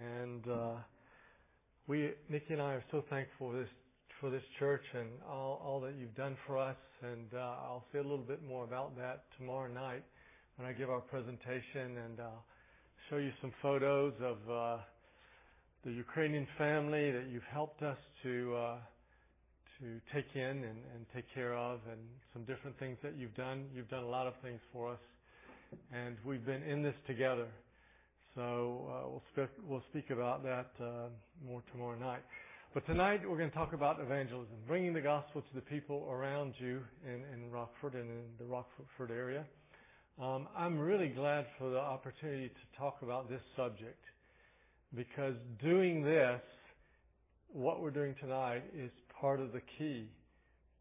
And uh, we, Nikki and I, are so thankful for this for this church and all, all that you've done for us. And uh, I'll say a little bit more about that tomorrow night when I give our presentation and uh, show you some photos of uh, the Ukrainian family that you've helped us to uh, to take in and, and take care of, and some different things that you've done. You've done a lot of things for us, and we've been in this together. So uh, we'll speak about that uh, more tomorrow night. But tonight we're going to talk about evangelism, bringing the gospel to the people around you in, in Rockford and in the Rockford area. Um, I'm really glad for the opportunity to talk about this subject because doing this, what we're doing tonight, is part of the key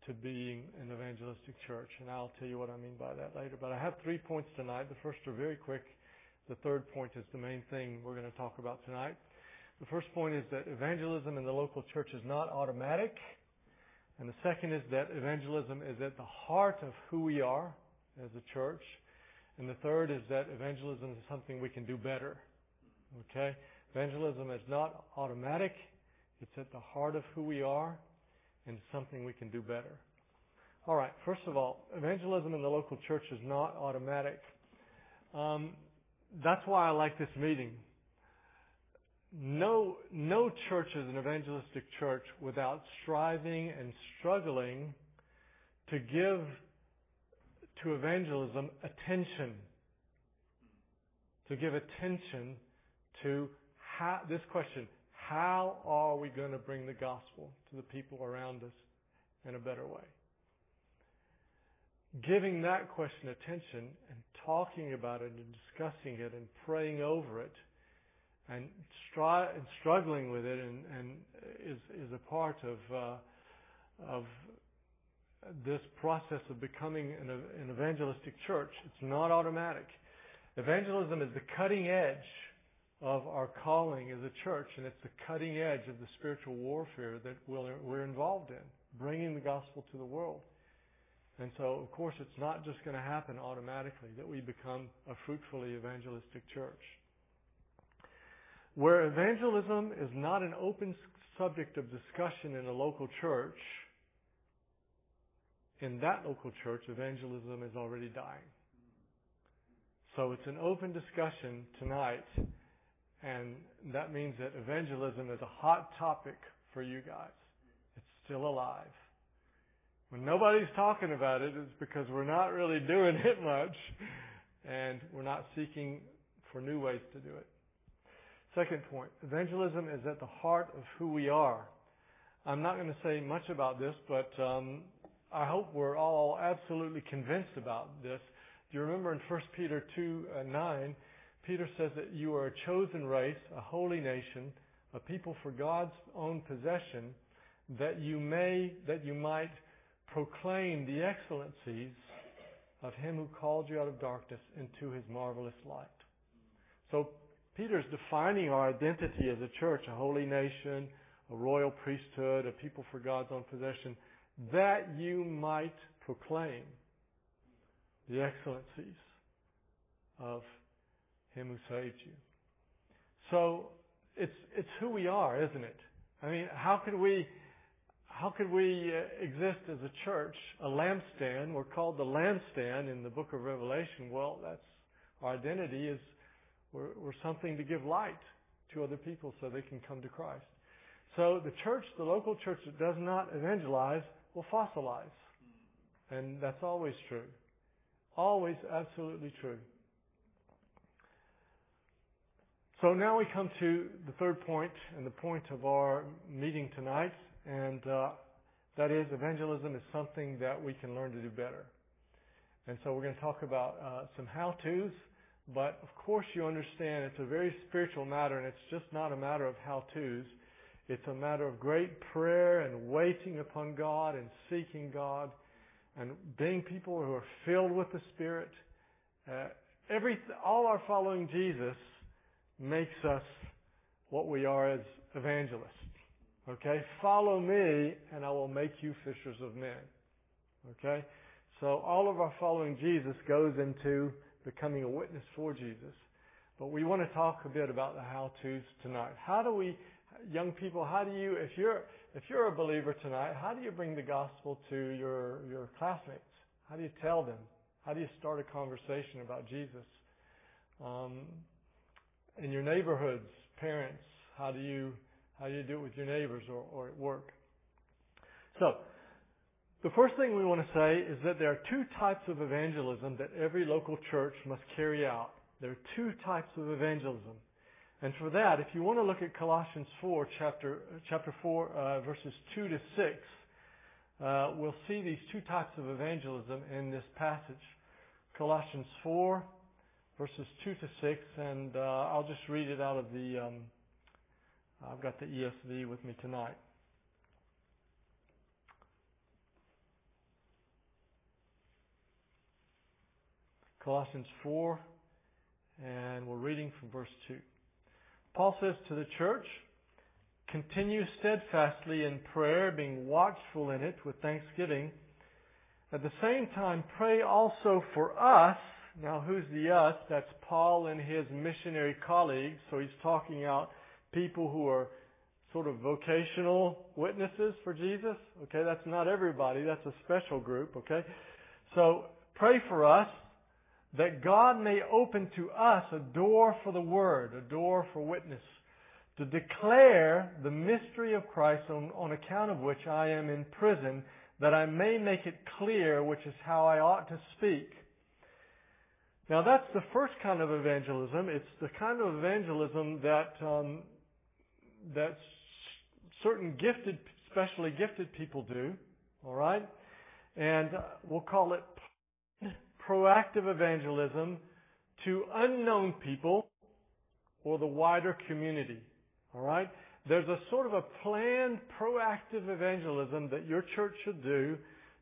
to being an evangelistic church. And I'll tell you what I mean by that later. But I have three points tonight. The first are very quick. The third point is the main thing we're going to talk about tonight. The first point is that evangelism in the local church is not automatic. And the second is that evangelism is at the heart of who we are as a church. And the third is that evangelism is something we can do better. Okay? Evangelism is not automatic. It's at the heart of who we are and something we can do better. All right. First of all, evangelism in the local church is not automatic. Um, that's why I like this meeting no, no church is an evangelistic church without striving and struggling to give to evangelism attention. To give attention to how, this question, how are we going to bring the gospel to the people around us in a better way? Giving that question attention and talking about it and discussing it and praying over it and, stri- and struggling with it and, and is, is a part of, uh, of this process of becoming an, an evangelistic church. It's not automatic. Evangelism is the cutting edge of our calling as a church, and it's the cutting edge of the spiritual warfare that we're involved in, bringing the gospel to the world. And so, of course, it's not just going to happen automatically that we become a fruitfully evangelistic church. Where evangelism is not an open subject of discussion in a local church, in that local church, evangelism is already dying. So it's an open discussion tonight, and that means that evangelism is a hot topic for you guys. It's still alive. When nobody's talking about it, it's because we're not really doing it much, and we're not seeking for new ways to do it. Second point, evangelism is at the heart of who we are. I'm not going to say much about this, but um, I hope we're all absolutely convinced about this. Do you remember in 1 Peter 2 uh, 9, Peter says that you are a chosen race, a holy nation, a people for God's own possession, that you may, that you might proclaim the excellencies of him who called you out of darkness into his marvelous light. So Peter's defining our identity as a church, a holy nation, a royal priesthood, a people for God's own possession, that you might proclaim the excellencies of Him who saved you. So it's it's who we are, isn't it? I mean, how could we how could we uh, exist as a church, a lampstand? We're called the lampstand in the book of Revelation. Well, that's our identity is we're, we're something to give light to other people so they can come to Christ. So the church, the local church that does not evangelize, will fossilize. And that's always true. Always absolutely true. So now we come to the third point and the point of our meeting tonight, and uh, that is evangelism is something that we can learn to do better. And so we're going to talk about uh, some how-tos but of course, you understand it's a very spiritual matter, and it's just not a matter of how to's. It's a matter of great prayer and waiting upon God and seeking God and being people who are filled with the Spirit. Uh, every, all our following Jesus makes us what we are as evangelists. Okay? Follow me and I will make you fishers of men. Okay? So all of our following Jesus goes into becoming a witness for Jesus. But we want to talk a bit about the how-tos tonight. How do we, young people, how do you, if you're, if you're a believer tonight, how do you bring the gospel to your, your classmates? How do you tell them? How do you start a conversation about Jesus? Um, in your neighborhoods, parents, how do you, how you do it with your neighbors or, or at work? So, the first thing we want to say is that there are two types of evangelism that every local church must carry out. There are two types of evangelism. And for that, if you want to look at Colossians 4, chapter, chapter 4, uh, verses 2 to 6, uh, we'll see these two types of evangelism in this passage. Colossians 4, verses 2 to 6, and uh, I'll just read it out of the, um, I've got the ESV with me tonight. Colossians 4, and we're reading from verse 2. Paul says to the church, Continue steadfastly in prayer, being watchful in it with thanksgiving. At the same time, pray also for us. Now, who's the us? That's Paul and his missionary colleagues. So he's talking out people who are sort of vocational witnesses for Jesus. Okay, that's not everybody. That's a special group. Okay, so pray for us that God may open to us a door for the word, a door for witness, to declare the mystery of Christ on, on account of which I am in prison, that I may make it clear which is how I ought to speak. Now that's the first kind of evangelism. It's the kind of evangelism that um, that certain gifted, specially gifted people do. All right, and uh, we'll call it proactive evangelism to unknown people or the wider community. All right? There's a sort of a planned proactive evangelism that your church should do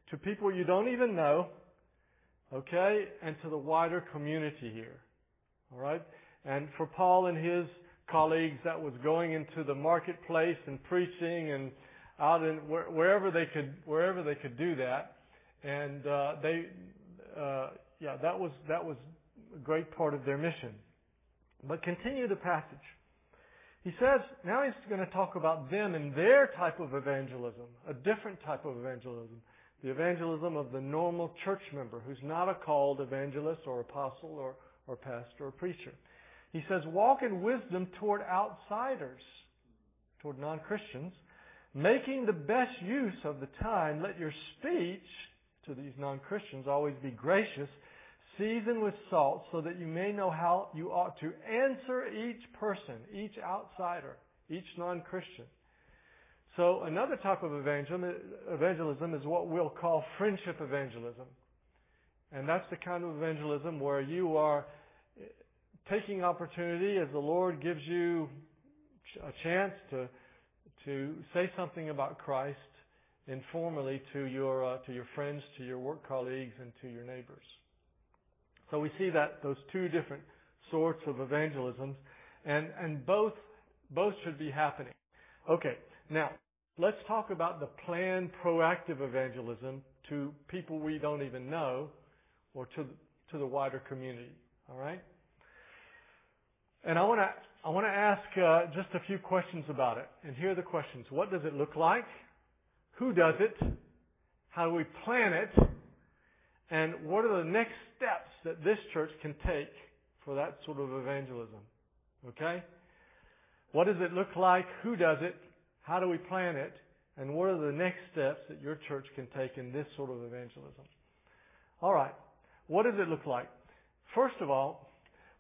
to people you don't even know, okay, and to the wider community here. All right? And for Paul and his colleagues, that was going into the marketplace and preaching and out in wherever they could wherever they could do that. And uh, they uh, yeah, that was that was a great part of their mission. But continue the passage. He says now he's going to talk about them and their type of evangelism, a different type of evangelism, the evangelism of the normal church member who's not a called evangelist or apostle or, or pastor or preacher. He says, walk in wisdom toward outsiders, toward non-Christians, making the best use of the time. Let your speech to these non-Christians always be gracious, seasoned with salt, so that you may know how you ought to answer each person, each outsider, each non-Christian. So another type of evangelism is what we'll call friendship evangelism. And that's the kind of evangelism where you are taking opportunity as the Lord gives you a chance to, to say something about Christ informally to your uh, to your friends, to your work colleagues, and to your neighbors. So we see that those two different sorts of evangelisms, and and both both should be happening. Okay, now let's talk about the planned proactive evangelism to people we don't even know, or to to the wider community. All right. And I want to I want to ask uh, just a few questions about it. And here are the questions: What does it look like? Who does it? How do we plan it? And what are the next steps that this church can take for that sort of evangelism? Okay? What does it look like? Who does it? How do we plan it? And what are the next steps that your church can take in this sort of evangelism? All right. What does it look like? First of all,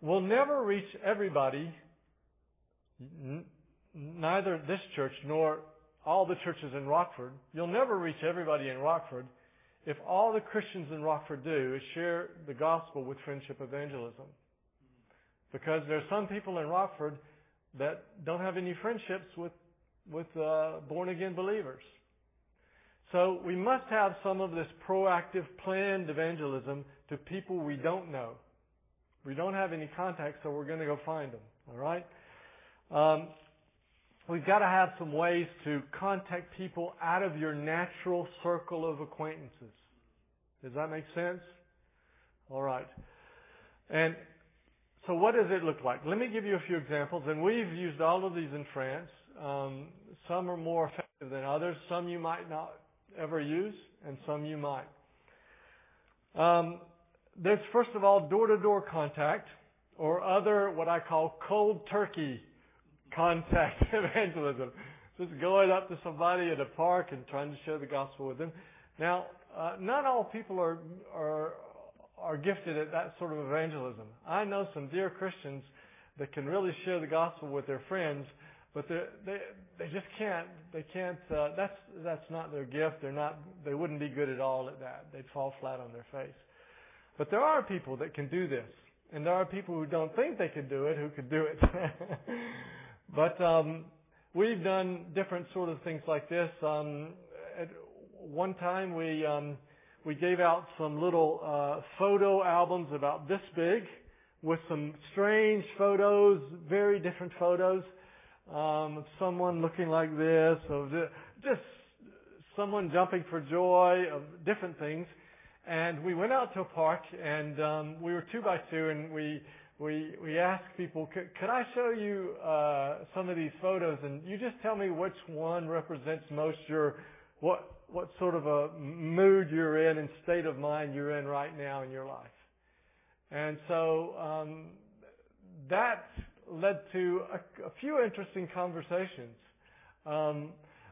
we'll never reach everybody, neither this church nor all the churches in Rockford, you'll never reach everybody in Rockford if all the Christians in Rockford do is share the gospel with friendship evangelism. Because there are some people in Rockford that don't have any friendships with, with uh, born again believers. So we must have some of this proactive, planned evangelism to people we don't know. We don't have any contact, so we're going to go find them. All right. Um, we've got to have some ways to contact people out of your natural circle of acquaintances. Does that make sense? All right. And so what does it look like? Let me give you a few examples, and we've used all of these in France. Um, some are more effective than others. Some you might not ever use, and some you might. Um, there's first of all door-to-door contact, or other what I call cold turkey contact evangelism. Just going up to somebody at a park and trying to share the gospel with them. Now, uh, not all people are are are gifted at that sort of evangelism. I know some dear Christians that can really share the gospel with their friends, but they they just can't. They can't. Uh, that's that's not their gift. They're not. They wouldn't be good at all at that. They'd fall flat on their face. But there are people that can do this, and there are people who don't think they could do it who could do it. but um, we've done different sort of things like this. Um, at one time, we um, we gave out some little uh, photo albums about this big with some strange photos, very different photos um, of someone looking like this, of just someone jumping for joy, of different things. And we went out to a park, and um, we were two by two, and we we we asked people, could, I show you uh, some of these photos, and you just tell me which one represents most your what what sort of a mood you're in and state of mind you're in right now in your life. And so um, that led to a, a few interesting conversations. Um,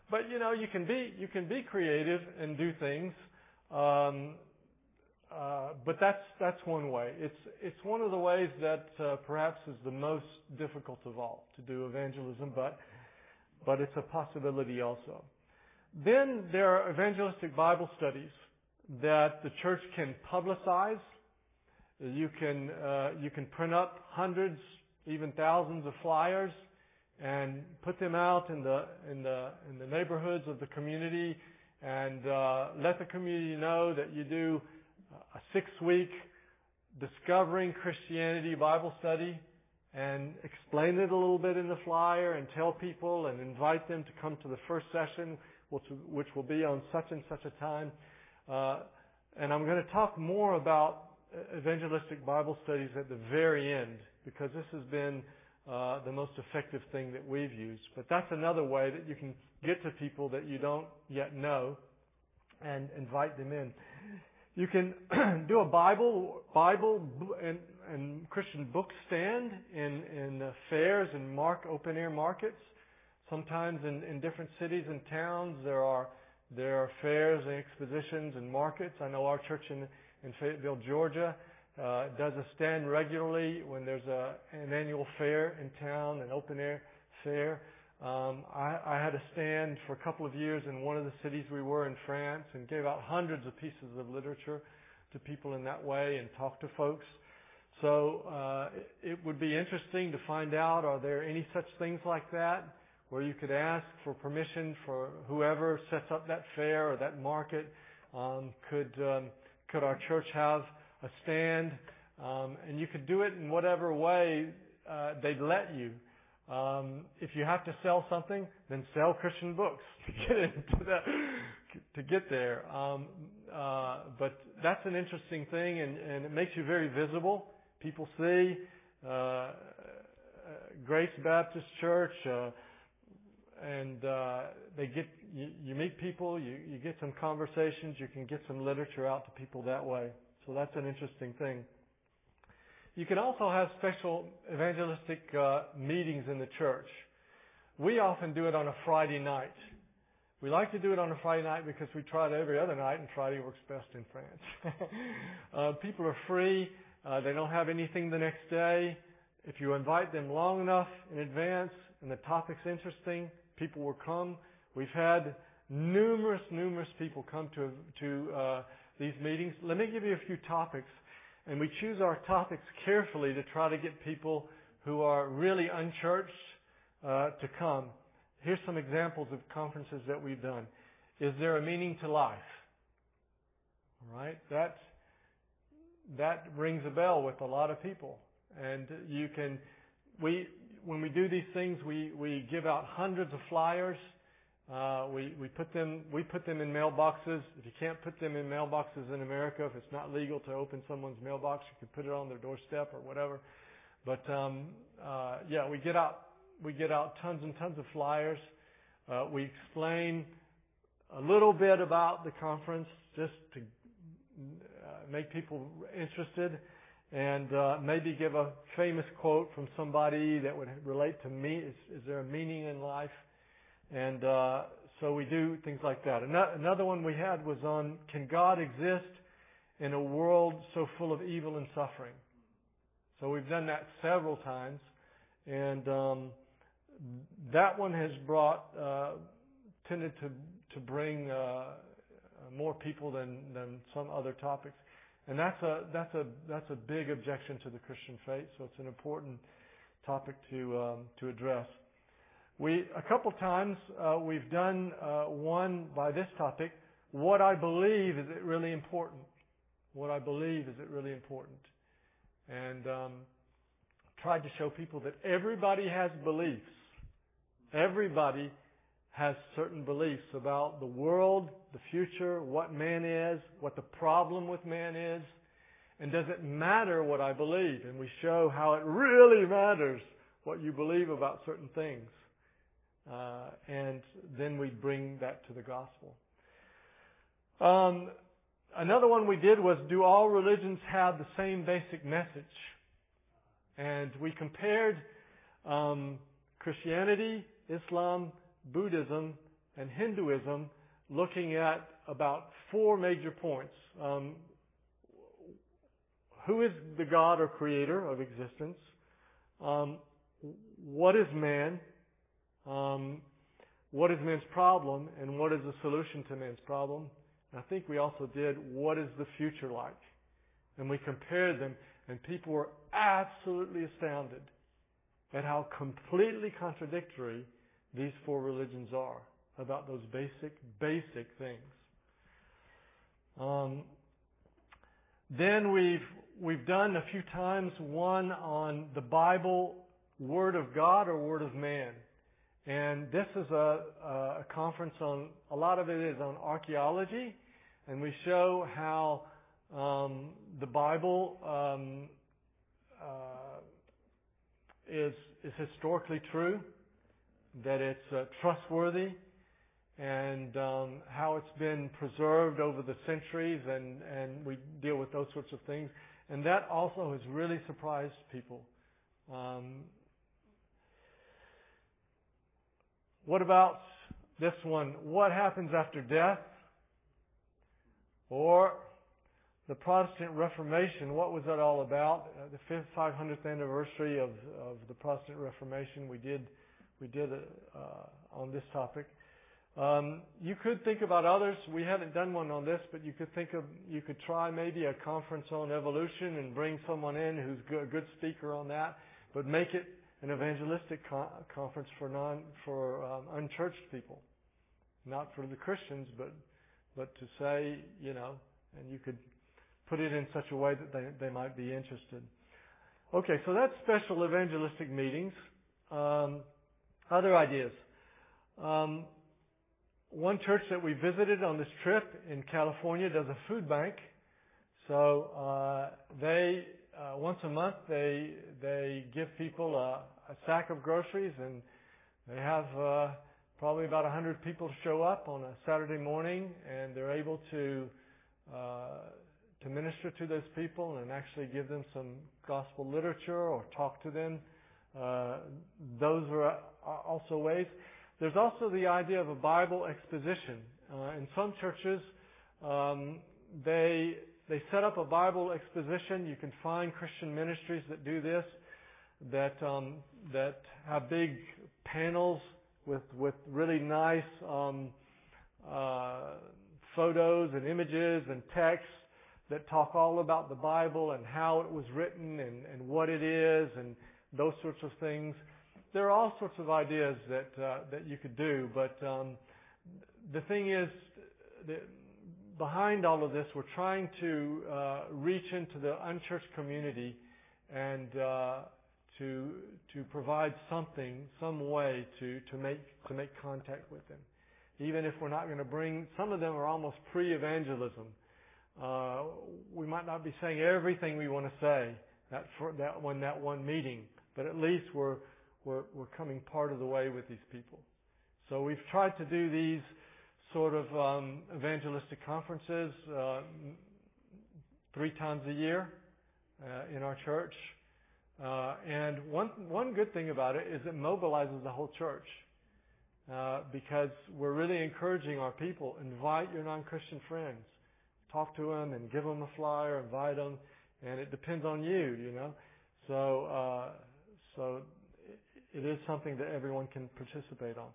but you know, you can be you can be creative and do things. Um, uh, but that's that's one way. It's it's one of the ways that uh, perhaps is the most difficult of all to do evangelism, but but it's a possibility also. Then there are evangelistic Bible studies that the church can publicize. You can uh, you can print up hundreds, even thousands of flyers, and put them out in the in the in the neighborhoods of the community, and uh, let the community know that you do a six-week discovering Christianity Bible study, and explain it a little bit in the flyer, and tell people and invite them to come to the first session which, which will be on such and such a time. Uh, and I'm going to talk more about evangelistic Bible studies at the very end because this has been uh, the most effective thing that we've used. But that's another way that you can get to people that you don't yet know and invite them in. You can do a Bible, Bible and, and Christian book stand in in uh, fairs and mark open air markets. Sometimes in, in different cities and towns there are there are fairs and expositions and markets. I know our church in in Fayetteville, Georgia, uh, does a stand regularly when there's a an annual fair in town, an open air fair. Um, I, had a stand for a couple of years in one of the cities we were in France and gave out hundreds of pieces of literature to people in that way and talked to folks. So uh, it, would be interesting to find out are there any such things like that where you could ask for permission for whoever sets up that fair or that market. Um, could um, could our church have a stand? And you could do it in whatever way uh, they'd let you. Um, if you have to sell something, then sell Christian books to get into that, to get there. Um, uh, but that's an interesting thing, and, and it makes you very visible. People see uh, uh Grace Baptist Church. Uh, and uh, they get you, you meet people, you, you get some conversations, you can get some literature out to people that way. So that's an interesting thing. You can also have special evangelistic uh, meetings in the church. We often do it on a Friday night. We like to do it on a Friday night because we try it every other night, and Friday works best in France. uh, people are free. Uh, they don't have anything the next day. If you invite them long enough in advance and the topic's interesting, people will come. We've had numerous, numerous people come to to uh, these meetings. Let me give you a few topics, and we choose our topics carefully to try to get people who are really unchurched uh, to come. Here's some examples of conferences that we've done. Is there a meaning to life? All right, that that rings a bell with a lot of people, and you can we when we do these things, we, we give out hundreds of flyers. Uh, we, we put them we put them in mailboxes. If you can't put them in mailboxes in America, if it's not legal to open someone's mailbox, you can put it on their doorstep or whatever. But um, uh, yeah, we get out we get out tons and tons of flyers. Uh, we explain a little bit about the conference just to uh, make people interested and uh, maybe give a famous quote from somebody that would relate to me. Is, is there a meaning in life? And uh, so we do things like that. Another one we had was on Can God exist in a world so full of evil and suffering? So we've done that several times. And um, that one has brought, uh, tended to, to bring uh, more people than, than some other topics. And that's a that's a that's a big objection to the Christian faith. So it's an important topic to um, to address. A couple times uh, we've done uh, one by this topic. What I believe is it really important? What I believe is it really important? And um, tried to show people that everybody has beliefs. Everybody has certain beliefs about the world, the future, what man is, what the problem with man is, and does it matter what I believe? And we show how it really matters what you believe about certain things. Uh, and then we bring that to the gospel. Um, another one we did was do all religions have the same basic message? And we compared um, Christianity, Islam, Buddhism, and Hinduism, looking at about four major points. Um, who is the God or creator of existence? Um, what is man? Um, what is man's problem? And what is the solution to man's problem? And I think we also did what is the future like? And we compared them, and people were absolutely astounded at how completely contradictory these four religions are about those basic, basic things. Um, then we've we've done a few times one on the Bible, Word of God or Word of Man, and this is a, a conference on a lot of it is on archaeology, and we show how um, the Bible um, uh, is is historically true that it's uh, trustworthy and um, how it's been preserved over the centuries, and, and we deal with those sorts of things. And that also has really surprised people. Um, what about this one? What happens after death? Or the Protestant Reformation, what was that all about? Uh, the 500th anniversary of, of the Protestant Reformation, we did we did uh, on this topic. Um, you could think about others. We haven't done one on this, but you could think of you could try maybe a conference on evolution and bring someone in who's a good speaker on that, but make it an evangelistic conference for non for um, unchurched people, not for the Christians, but but to say you know, and you could put it in such a way that they they might be interested. Okay, so that's special evangelistic meetings. Um, other ideas. Um, one church that we visited on this trip in California does a food bank. So uh, they uh, once a month they they give people a, a sack of groceries and they have uh, probably about a 100 people show up on a Saturday morning and they're able to uh, to minister to those people and actually give them some gospel literature or talk to them. Uh, those are also ways. There's also the idea of a Bible exposition. Uh, in some churches, um, they they set up a Bible exposition. You can find Christian ministries that do this, that um, that have big panels with with really nice um, uh, photos and images and texts that talk all about the Bible and how it was written and, and what it is and those sorts of things there are all sorts of ideas that uh, that you could do, but um, the thing is, the, behind all of this, we're trying to uh, reach into the unchurched community and uh, to to provide something, some way to to make to make contact with them, even if we're not going to bring. Some of them are almost pre-evangelism. Uh, we might not be saying everything we want to say that for that one that one meeting, but at least we're we're we're coming part of the way with these people. So we've tried to do these sort of um, evangelistic conferences uh, three times a year uh, in our church. Uh, and one one good thing about it is it mobilizes the whole church uh, because we're really encouraging our people. Invite your non-Christian friends, talk to them, and give them a flyer. Invite them, and it depends on you, you know. So uh, so it is something that everyone can participate on.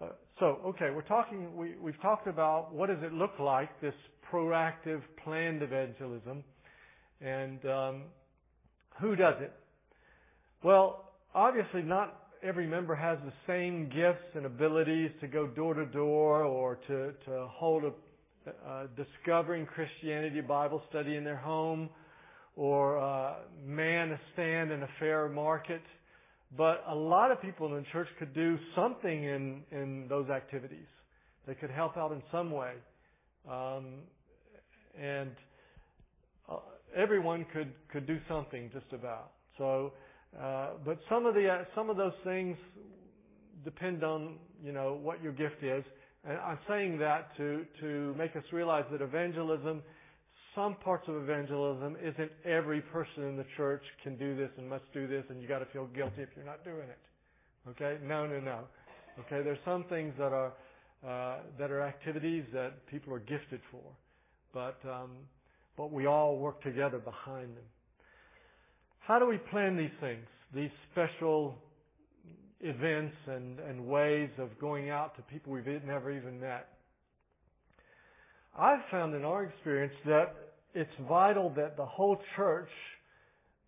Uh, so, okay, we're talking, we, we've talked about what does it look like, this proactive, planned evangelism, and um, who does it? Well, obviously not every member has the same gifts and abilities to go door to door or to, to hold a uh, discovering Christianity Bible study in their home or uh, man a stand in a fair market but a lot of people in the church could do something in, in those activities. They could help out in some way. Um, and uh, everyone could, could do something just about. So, uh, but some of the, uh, some of those things depend on, you know, what your gift is. And I'm saying that to, to make us realize that evangelism some parts of evangelism isn't every person in the church can do this and must do this and you got to feel guilty if you're not doing it. Okay? No, no, no. Okay? There's some things that are uh, that are activities that people are gifted for, but um, but we all work together behind them. How do we plan these things? These special events and, and ways of going out to people we've never even met. I've found in our experience that it's vital that the whole church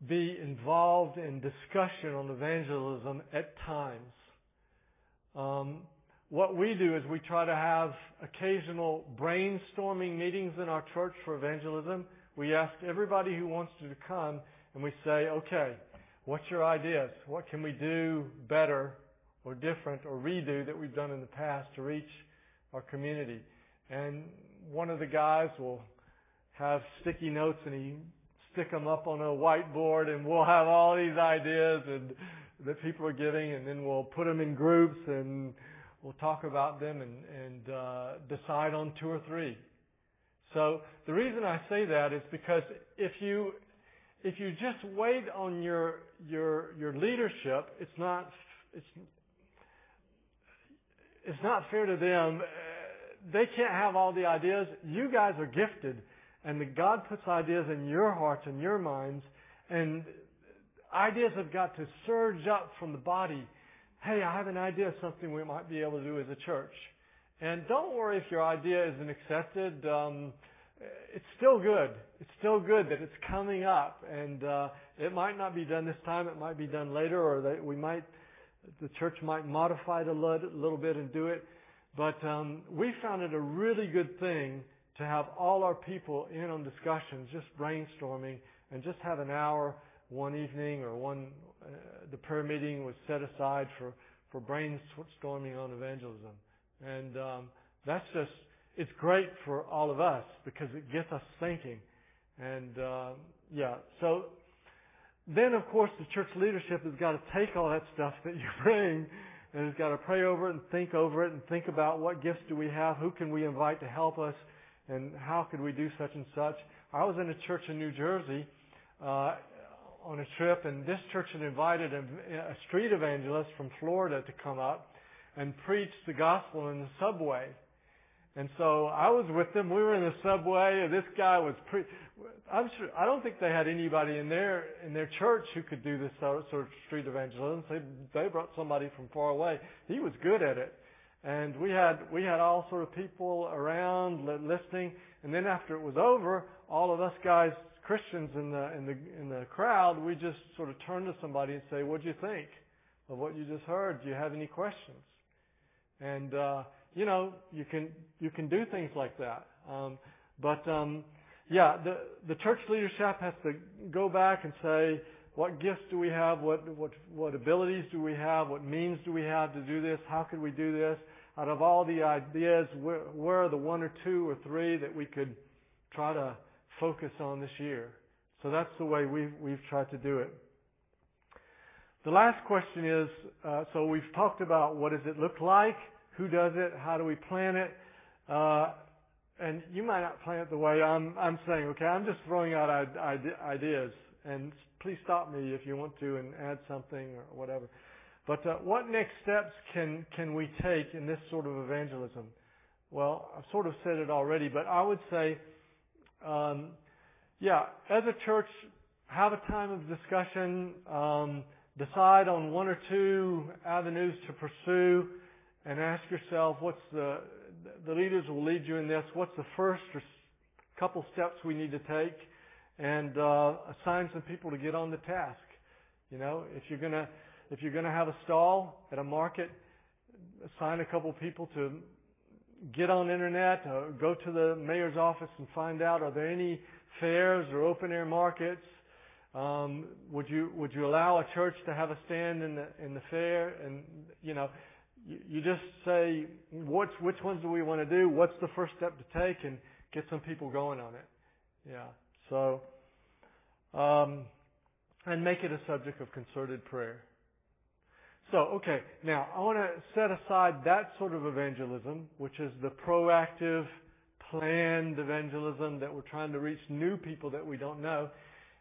be involved in discussion on evangelism at times. Um, what we do is we try to have occasional brainstorming meetings in our church for evangelism. We ask everybody who wants to come and we say, okay, what's your ideas? What can we do better or different or redo that we've done in the past to reach our community? And one of the guys will have sticky notes and he stick them up on a whiteboard and we'll have all these ideas and that people are giving and then we'll put them in groups and we'll talk about them and, and uh, decide on two or three. So the reason I say that is because if you if you just wait on your your your leadership, it's not it's it's not fair to them. They can't have all the ideas. You guys are gifted and that God puts ideas in your hearts and your minds, and ideas have got to surge up from the body. Hey, I have an idea of something we might be able to do as a church. And don't worry if your idea isn't accepted. Um, it's still good. It's still good that it's coming up, and uh, it might not be done this time. It might be done later, or that we might, the church might modify it a little bit and do it. But um, we found it a really good thing to have all our people in on discussions, just brainstorming, and just have an hour one evening or one, uh, the prayer meeting was set aside for, for brainstorming on evangelism. And um, that's just, it's great for all of us because it gets us thinking. And uh, yeah, so then of course the church leadership has got to take all that stuff that you bring and has got to pray over it and think over it and think about what gifts do we have, who can we invite to help us, and how could we do such and such. I was in a church in New Jersey uh, on a trip, and this church had invited a, a street evangelist from Florida to come up and preach the gospel in the subway. And so I was with them. We were in the subway, and this guy was pre. I'm sure. I don't think they had anybody in their in their church who could do this sort of street evangelism. They they brought somebody from far away. He was good at it. And we had we had all sort of people around listening. And then after it was over, all of us guys, Christians in the in the in the crowd, we just sort of turned to somebody and say, "What'd you think of what you just heard? Do you have any questions?" And uh, you know, you can you can do things like that. Um, but um, yeah, the the church leadership has to go back and say, what gifts do we have? What, what, what abilities do we have? What means do we have to do this? How could we do this? Out of all the ideas, where, where are the one or two or three that we could try to focus on this year? So that's the way we've, we've tried to do it. The last question is, uh, so we've talked about what does it look like, who does it, how do we plan it, uh, and you might not plan it the way I'm, I'm saying, okay, I'm just throwing out ideas, and please stop me if you want to and add something or whatever. But uh, what next steps can, can we take in this sort of evangelism? Well, I've sort of said it already, but I would say, um, yeah, as a church, have a time of discussion, um, decide on one or two avenues to pursue, and ask yourself, what's the the leaders will lead you in this. What's the first or couple steps we need to take, and uh, assign some people to get on the task. You know, if you're gonna if you're gonna have a stall at a market, assign a couple people to get on internet, or go to the mayor's office and find out are there any fairs or open air markets. Um, would you would you allow a church to have a stand in the in the fair? And you know, you, you just say what's which ones do we want to do? What's the first step to take, and get some people going on it. Yeah. So, um, and make it a subject of concerted prayer. So, okay, now I want to set aside that sort of evangelism, which is the proactive, planned evangelism that we're trying to reach new people that we don't know.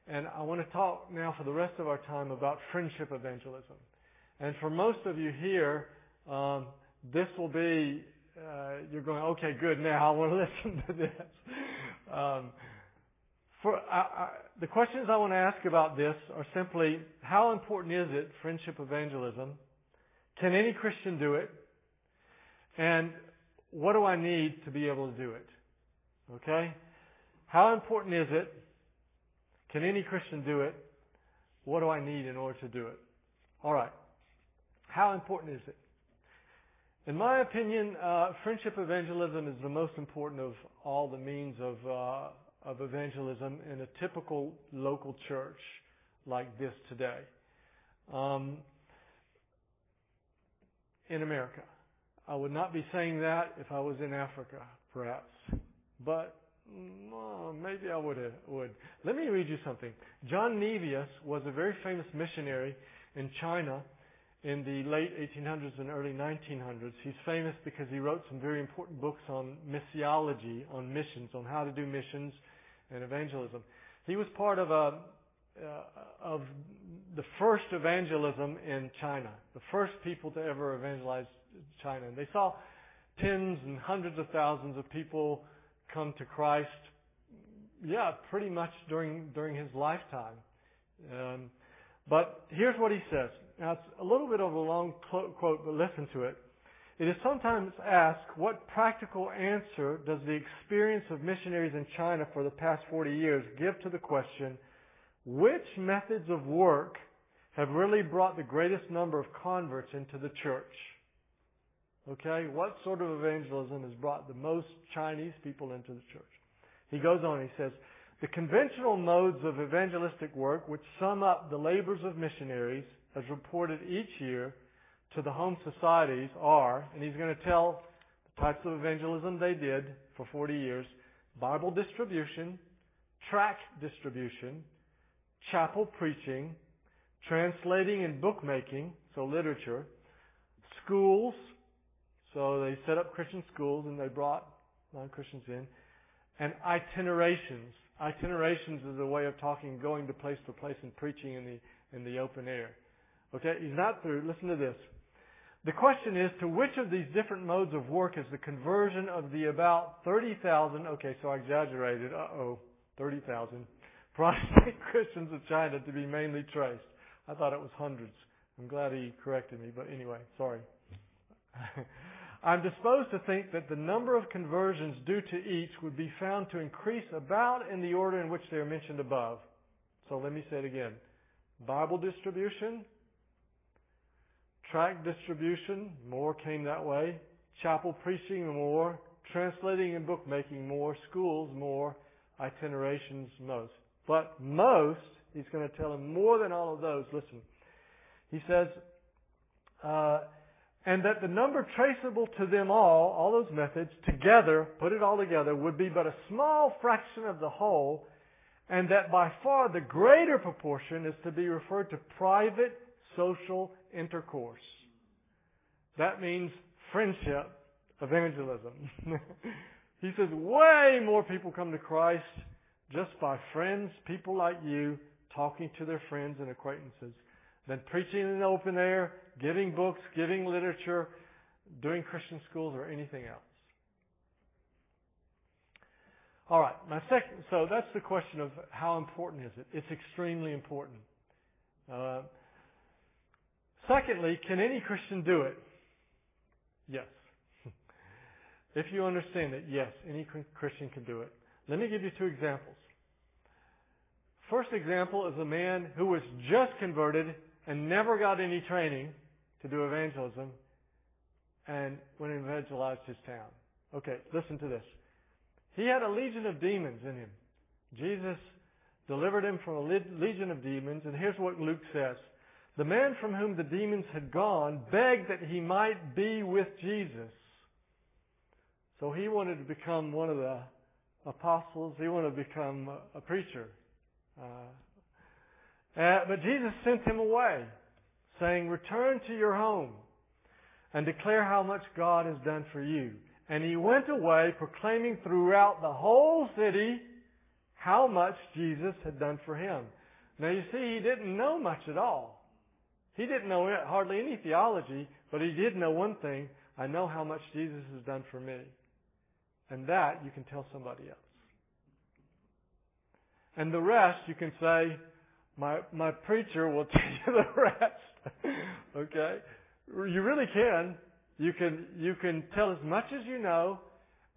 And I want to talk now for the rest of our time about friendship evangelism. And for most of you here, um, this will be, uh, you're going, okay, good, now I want to listen to this. Um, for I, I, the questions I want to ask about this are simply how important is it, friendship evangelism? Can any Christian do it? And what do I need to be able to do it? Okay? How important is it? Can any Christian do it? What do I need in order to do it? All right. How important is it? In my opinion, uh, friendship evangelism is the most important of all the means of uh, of evangelism in a typical local church like this today. Um, in America, I would not be saying that if I was in Africa, perhaps, but well, maybe I would. Uh, would let me read you something. John Nevius was a very famous missionary in China in the late 1800s and early 1900s. He's famous because he wrote some very important books on missiology, on missions, on how to do missions and evangelism. He was part of a uh, of the first evangelism in China, the first people to ever evangelize China. And they saw tens and hundreds of thousands of people come to Christ. Yeah, pretty much during during his lifetime. Um, but here's what he says. Now, it's a little bit of a long quote, but listen to it. It is sometimes asked, what practical answer does the experience of missionaries in China for the past 40 years give to the question, which methods of work have really brought the greatest number of converts into the church? Okay, what sort of evangelism has brought the most Chinese people into the church? He goes on, he says, the conventional modes of evangelistic work, which sum up the labors of missionaries, as reported each year to the home societies, are, and he's going to tell the types of evangelism they did for 40 years Bible distribution, tract distribution, chapel preaching, translating and bookmaking, so literature, schools, so they set up Christian schools and they brought non Christians in, and itinerations, Itinerations is a way of talking, going to place to place and preaching in the, in the open air. Okay, he's not through. Listen to this. The question is, to which of these different modes of work is the conversion of the about 30,000, okay, so I exaggerated, uh-oh, 30,000 Protestant Christians of China to be mainly traced? I thought it was hundreds. I'm glad he corrected me, but anyway, sorry. I'm disposed to think that the number of conversions due to each would be found to increase about in the order in which they are mentioned above. So let me say it again. Bible distribution, tract distribution, more came that way. Chapel preaching, more. Translating and bookmaking, more. Schools, more. Itinerations, most. But most, he's going to tell him more than all of those. Listen. He says, uh, and that the number traceable to them all, all those methods, together, put it all together, would be but a small fraction of the whole, and that by far the greater proportion is to be referred to private social intercourse. That means friendship evangelism. he says way more people come to Christ just by friends, people like you, talking to their friends and acquaintances, than preaching in the open air, giving books, giving literature, doing Christian schools, or anything else. All right, my second. So that's the question of how important is it? It's extremely important. Uh, secondly, can any Christian do it? Yes. if you understand it, yes, any Christian can do it. Let me give you two examples. First example is a man who was just converted and never got any training to do evangelism and went and evangelized his town. Okay, listen to this. He had a legion of demons in him. Jesus delivered him from a legion of demons, and here's what Luke says. The man from whom the demons had gone begged that he might be with Jesus. So he wanted to become one of the apostles. He wanted to become a preacher. Uh, uh, but Jesus sent him away, saying, Return to your home and declare how much God has done for you. And he went away proclaiming throughout the whole city how much Jesus had done for him. Now you see, he didn't know much at all. He didn't know hardly any theology, but he did know one thing. I know how much Jesus has done for me. And that you can tell somebody else. And the rest you can say, my, my preacher will tell you the rest. okay? You really can. You can, you can tell as much as you know,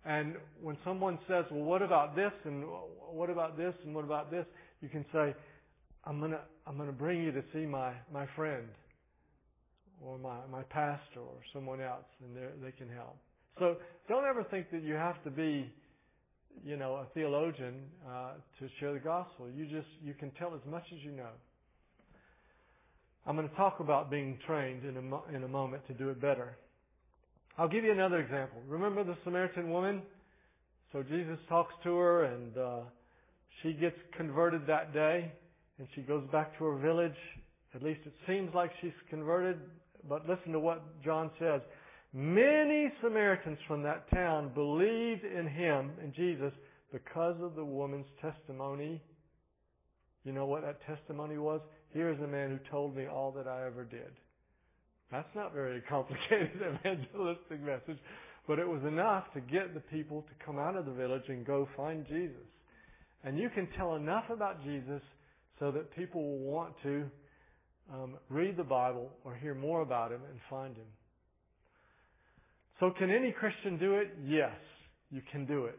and when someone says, well, what about this, and what about this, and what about this, you can say, I'm gonna, I'm gonna bring you to see my, my friend, or my, my pastor, or someone else, and they can help. So don't ever think that you have to be, you know, a theologian uh, to share the gospel. You just, you can tell as much as you know. I'm going to talk about being trained in a, in a moment to do it better. I'll give you another example. Remember the Samaritan woman? So Jesus talks to her and uh, she gets converted that day and she goes back to her village. At least it seems like she's converted, but listen to what John says. Many Samaritans from that town believed in him, in Jesus, because of the woman's testimony. You know what that testimony was? Here is a man who told me all that I ever did. That's not very complicated evangelistic message, but it was enough to get the people to come out of the village and go find Jesus. And you can tell enough about Jesus so that people will want to um, read the Bible or hear more about him and find him. So, can any Christian do it? Yes, you can do it.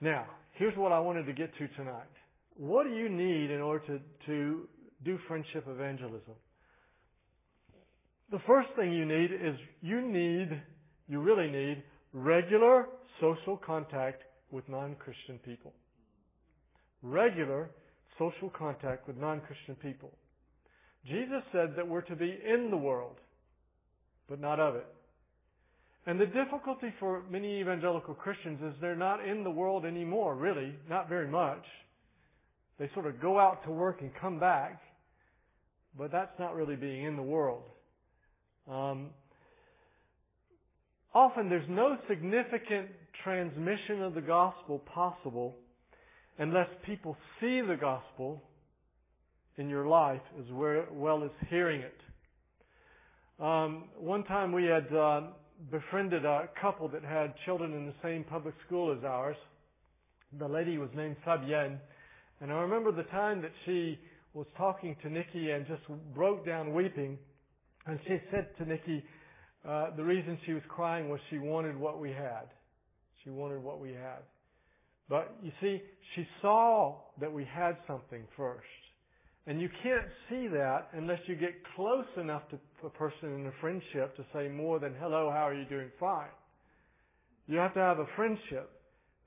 Now, here's what I wanted to get to tonight. What do you need in order to, to do friendship evangelism? The first thing you need is you need, you really need regular social contact with non-Christian people. Regular social contact with non-Christian people. Jesus said that we're to be in the world, but not of it. And the difficulty for many evangelical Christians is they're not in the world anymore, really, not very much. They sort of go out to work and come back, but that's not really being in the world. Um, often there's no significant transmission of the gospel possible unless people see the gospel in your life as well as hearing it. Um, one time we had uh, befriended a couple that had children in the same public school as ours. The lady was named Fabienne, and I remember the time that she was talking to Nikki and just broke down weeping and she said to Nikki, uh, the reason she was crying was she wanted what we had. She wanted what we had. But you see, she saw that we had something first. And you can't see that unless you get close enough to a person in a friendship to say more than, hello, how are you doing? Fine. You have to have a friendship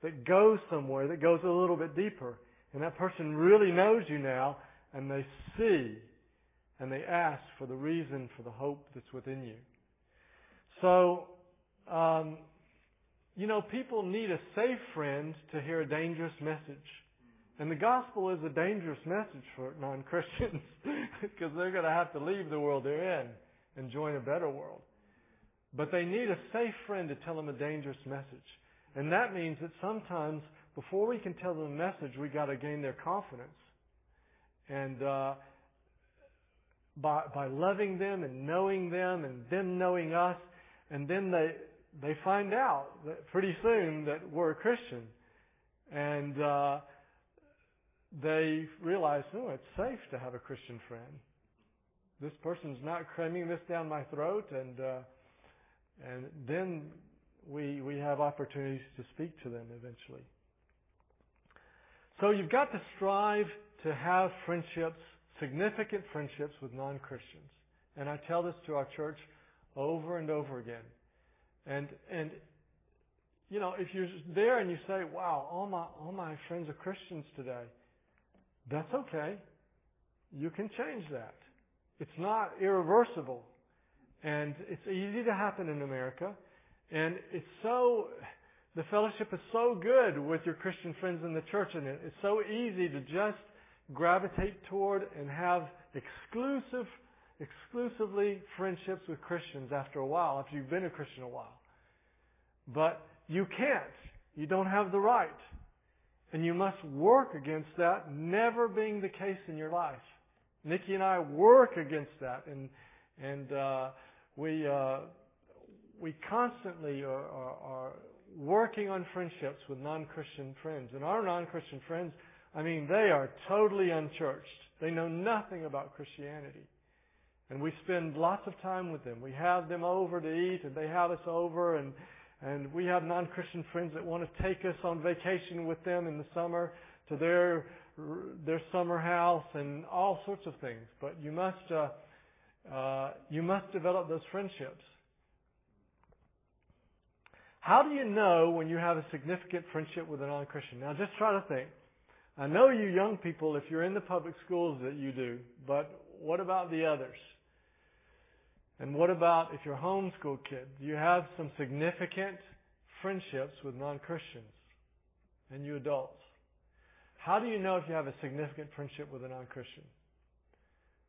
that goes somewhere, that goes a little bit deeper. And that person really knows you now, and they see and they ask for the reason for the hope that's within you. So, um, you know, people need a safe friend to hear a dangerous message. And the gospel is a dangerous message for non Christians because they're going to have to leave the world they're in and join a better world. But they need a safe friend to tell them a dangerous message. And that means that sometimes before we can tell them a message, we got to gain their confidence. And uh, by by loving them and knowing them and them knowing us, and then they they find out that pretty soon that we're a Christian, and uh, they realize, oh, it's safe to have a Christian friend. This person's not cramming this down my throat, and uh, and then we we have opportunities to speak to them eventually. So you've got to strive to have friendships, significant friendships with non-Christians. And I tell this to our church over and over again. And and you know, if you're there and you say, "Wow, all my all my friends are Christians today," that's okay. You can change that. It's not irreversible, and it's easy to happen in America. And it's so the fellowship is so good with your Christian friends in the church, and it's so easy to just gravitate toward and have exclusive, exclusively friendships with Christians after a while, after you've been a Christian a while. But you can't. You don't have the right. And you must work against that never being the case in your life. Nikki and I work against that, and and uh, we uh, we constantly are, are, are working on friendships with non-Christian friends. And our non-Christian friends, I mean, they are totally unchurched. They know nothing about Christianity. And we spend lots of time with them. We have them over to eat and they have us over and and we have non-Christian friends that want to take us on vacation with them in the summer to their their summer house and all sorts of things. But you must uh, uh, you must develop those friendships. How do you know when you have a significant friendship with a non-Christian? Now just try to think. I know you young people, if you're in the public schools that you do, but what about the others? And what about if you're a homeschool kids? You have some significant friendships with non-Christians and you adults. How do you know if you have a significant friendship with a non-Christian?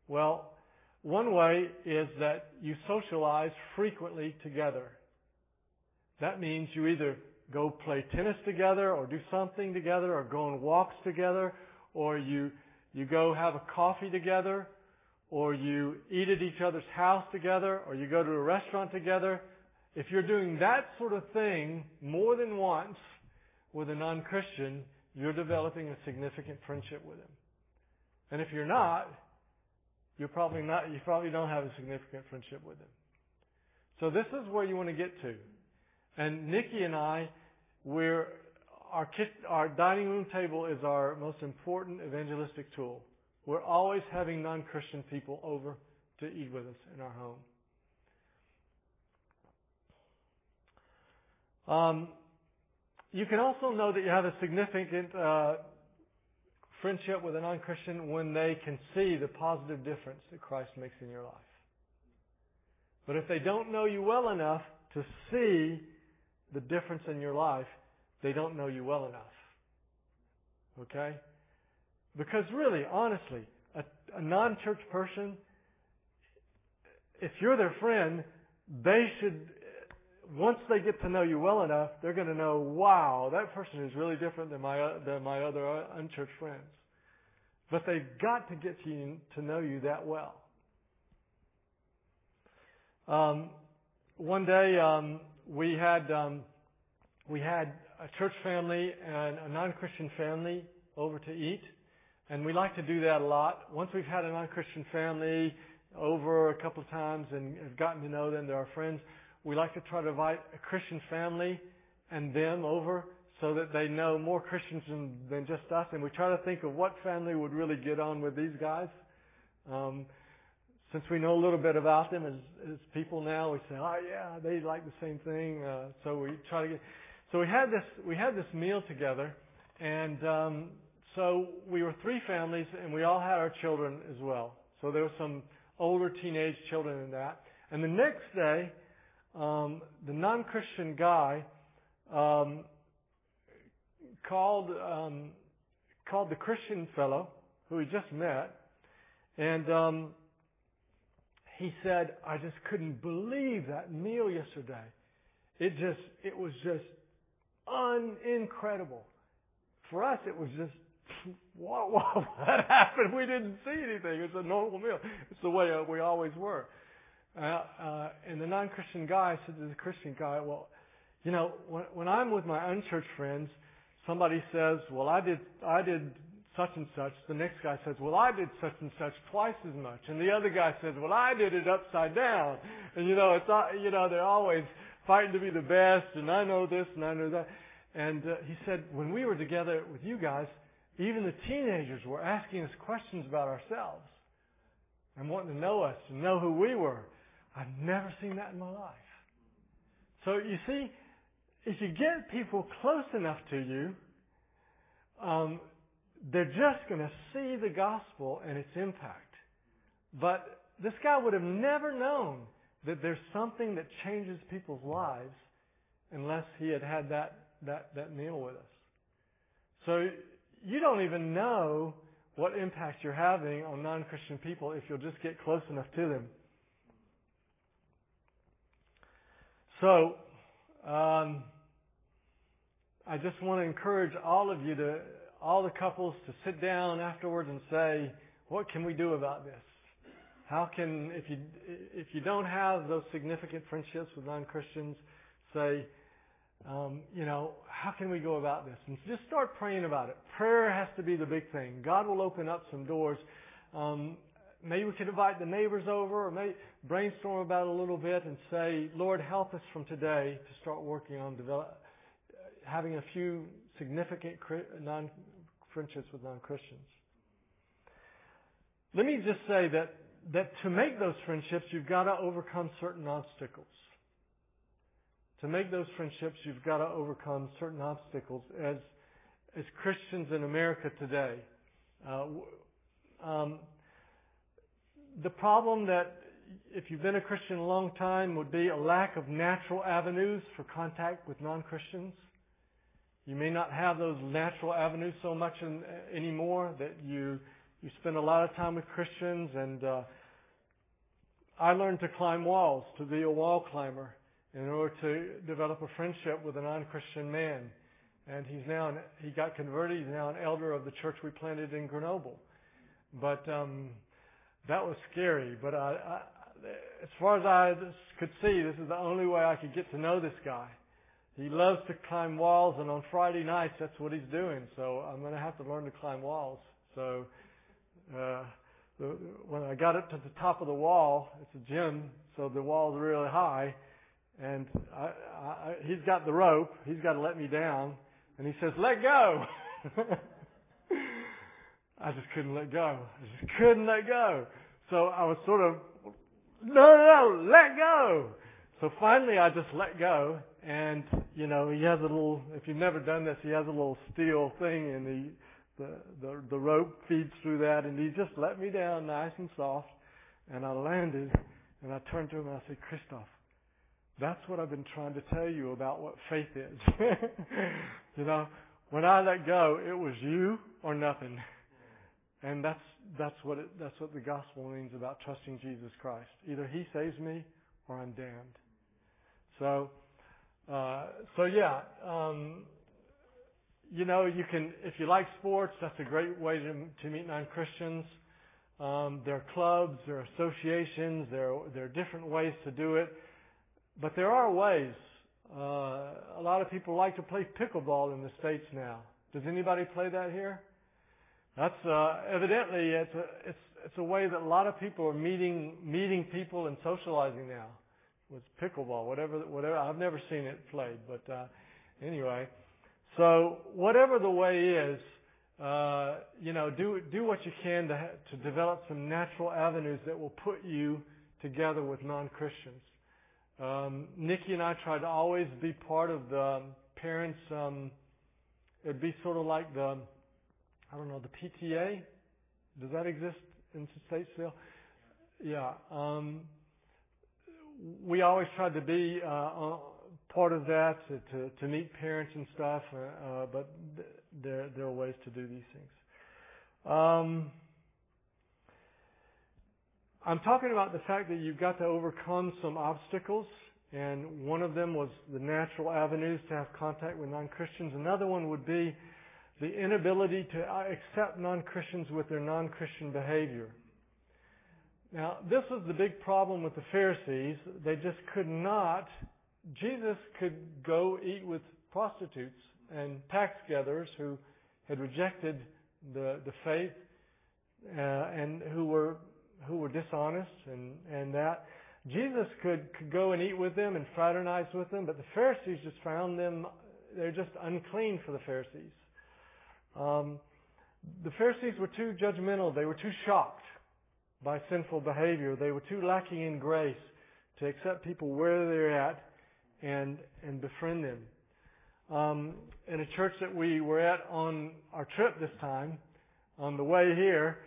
Well, one way is that you socialize frequently together. That means you either go play tennis together or do something together or go on walks together or you, you go have a coffee together or you eat at each other's house together or you go to a restaurant together. If you're doing that sort of thing more than once with a non-Christian, you're developing a significant friendship with him. And if you're not, you're probably not, you probably don't have a significant friendship with him. So this is where you want to get to. And Nikki and I, we're our our dining room table is our most important evangelistic tool. We're always having non-Christian people over to eat with us in our home. Um, you can also know that you have a significant uh, friendship with a non-Christian when they can see the positive difference that Christ makes in your life. But if they don't know you well enough to see the difference in your life, they don't know you well enough. Okay? Because really, honestly, a, a non-church person, if you're their friend, they should, once they get to know you well enough, they're going to know, wow, that person is really different than my, than my other unchurched friends. But they've got to get to, you, to know you that well. Um, one day, um, we had um, we had a church family and a non-Christian family over to eat, and we like to do that a lot. Once we've had a non-Christian family over a couple of times and have gotten to know them, they're our friends. We like to try to invite a Christian family and them over so that they know more Christians than, than just us. And we try to think of what family would really get on with these guys. Um, since we know a little bit about them as, as people now, we say, oh yeah, they like the same thing. Uh, so we try to get, so we had this, we had this meal together and, um, so we were three families and we all had our children as well. So there were some older teenage children in that. And the next day, um, the non-Christian guy, um, called um, called the Christian fellow who he just met, and um, he said, "I just couldn't believe that meal yesterday. It just it was just un incredible. For us, it was just." What, what, happened? We didn't see anything. It's a normal meal. It's the way we always were. Uh, uh, and the non-Christian guy said to the Christian guy, "Well, you know, when, when I'm with my unchurched friends, somebody says, "Well, I did, I did such and such." The next guy says, "Well, I did such and such twice as much," and the other guy says, "Well, I did it upside down." And you know, it's you know, they're always fighting to be the best, and I know this and I know that. And uh, he said, when we were together with you guys, even the teenagers were asking us questions about ourselves and wanting to know us and know who we were. I've never seen that in my life. So you see, if you get people close enough to you, um, they're just going to see the gospel and its impact. But this guy would have never known that there's something that changes people's lives unless he had had that, that, that meal with us. So you don't even know what impact you're having on non-Christian people if you'll just get close enough to them. So, um, I just want to encourage all of you to, all the couples to sit down afterwards and say, what can we do about this? How can, if you, if you don't have those significant friendships with non-Christians, say, um, you know, how can we go about this? And just start praying about it. Prayer has to be the big thing. God will open up some doors. Um, maybe we could invite the neighbors over or maybe brainstorm about it a little bit and say, Lord, help us from today to start working on develop, having a few significant non friendships with non-Christians. Let me just say that, that to make those friendships, you've got to overcome certain obstacles. To make those friendships, you've got to overcome certain obstacles. As, as Christians in America today, uh, um, the problem that if you've been a Christian a long time would be a lack of natural avenues for contact with non-Christians. You may not have those natural avenues so much in, anymore that you you spend a lot of time with Christians and uh, I learned to climb walls, to be a wall climber in order to develop a friendship with a non-Christian man. And he's now, an, he got converted, he's now an elder of the church we planted in Grenoble. But, um, that was scary. But I, I, as far as I could see, this is the only way I could get to know this guy. He loves to climb walls, and on Friday nights, that's what he's doing. So I'm going to have to learn to climb walls. So uh, the, when I got up to the top of the wall, it's a gym, so the wall's really high, and I, I, he's got the rope. He's got to let me down, and he says, "Let go." I just couldn't let go. I just couldn't let go. So I was sort of, no, no, no, let go. So finally I just let go and, you know, he has a little, if you've never done this, he has a little steel thing and the, the, the, the rope feeds through that and he just let me down nice and soft and I landed and I turned to him and I said, Christoph, that's what I've been trying to tell you about what faith is. you know, when I let go, it was you or nothing. And that's that's what it, that's what the gospel means about trusting Jesus Christ. Either He saves me or I'm damned. So, uh, so yeah, um, you know, you can if you like sports, that's a great way to, to meet non-Christians. Um, there are clubs, there are associations, there are, there are different ways to do it, but there are ways. Uh, a lot of people like to play pickleball in the states now. Does anybody play that here? That's uh, evidently it's a it's it's a way that a lot of people are meeting meeting people and socializing now with pickleball, whatever whatever. I've never seen it played, but uh, anyway. So whatever the way is, uh, you know, do do what you can to to develop some natural avenues that will put you together with non-Christians. Um, Nikki and I try to always be part of the parents. Um, it'd be sort of like the I don't know, the PTA. Does that exist in Statesville? Yeah. Um, we always tried to be uh, part of that to, to, to meet parents and stuff, uh, uh, but th- there, there are ways to do these things. Um, I'm talking about the fact that you've got to overcome some obstacles, and one of them was the natural avenues to have contact with non-Christians. Another one would be the inability to uh, accept non-Christians with their non-Christian behavior. Now, this was the big problem with the Pharisees. They just could not, Jesus could go eat with prostitutes and tax gatherers who had rejected the, the faith uh, and who were who were dishonest and, and that. Jesus could, could go and eat with them and fraternize with them, but the Pharisees just found them, they're just unclean for the Pharisees. Um, the Pharisees were too judgmental. They were too shocked by sinful behavior. They were too lacking in grace to accept people where they're at and, and befriend them. Um, in a church that we were at on our trip this time, on the way here,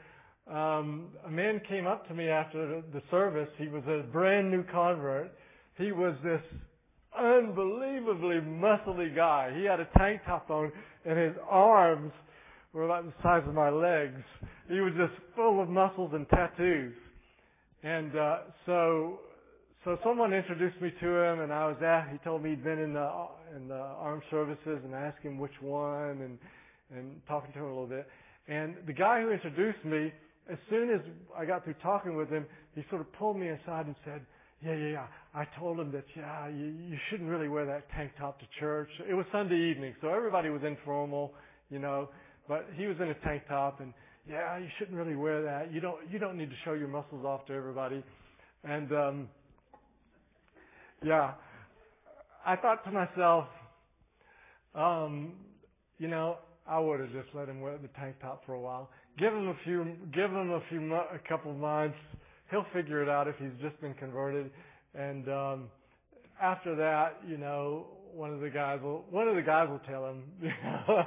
um, a man came up to me after the service. He was a brand new convert. He was this unbelievably muscly guy. He had a tank top on, and his arms were about the size of my legs. He was just full of muscles and tattoos. And uh, so, so someone introduced me to him, and I was at. He told me he'd been in the in the armed services, and I asked him which one, and and talking to him a little bit. And the guy who introduced me as soon as I got through talking with him, he sort of pulled me aside and said, yeah, yeah, yeah. I told him that, yeah, you, you shouldn't really wear that tank top to church. It was Sunday evening, so everybody was informal, you know, but he was in a tank top and, yeah, you shouldn't really wear that. You don't, you don't need to show your muscles off to everybody. And, um, yeah, I thought to myself, um, you know, I would have just let him wear the tank top for a while. Give him a few, give him a few, a couple of months. He'll figure it out if he's just been converted. And um, after that, you know, one of the guys will, one of the guys will tell him, you know,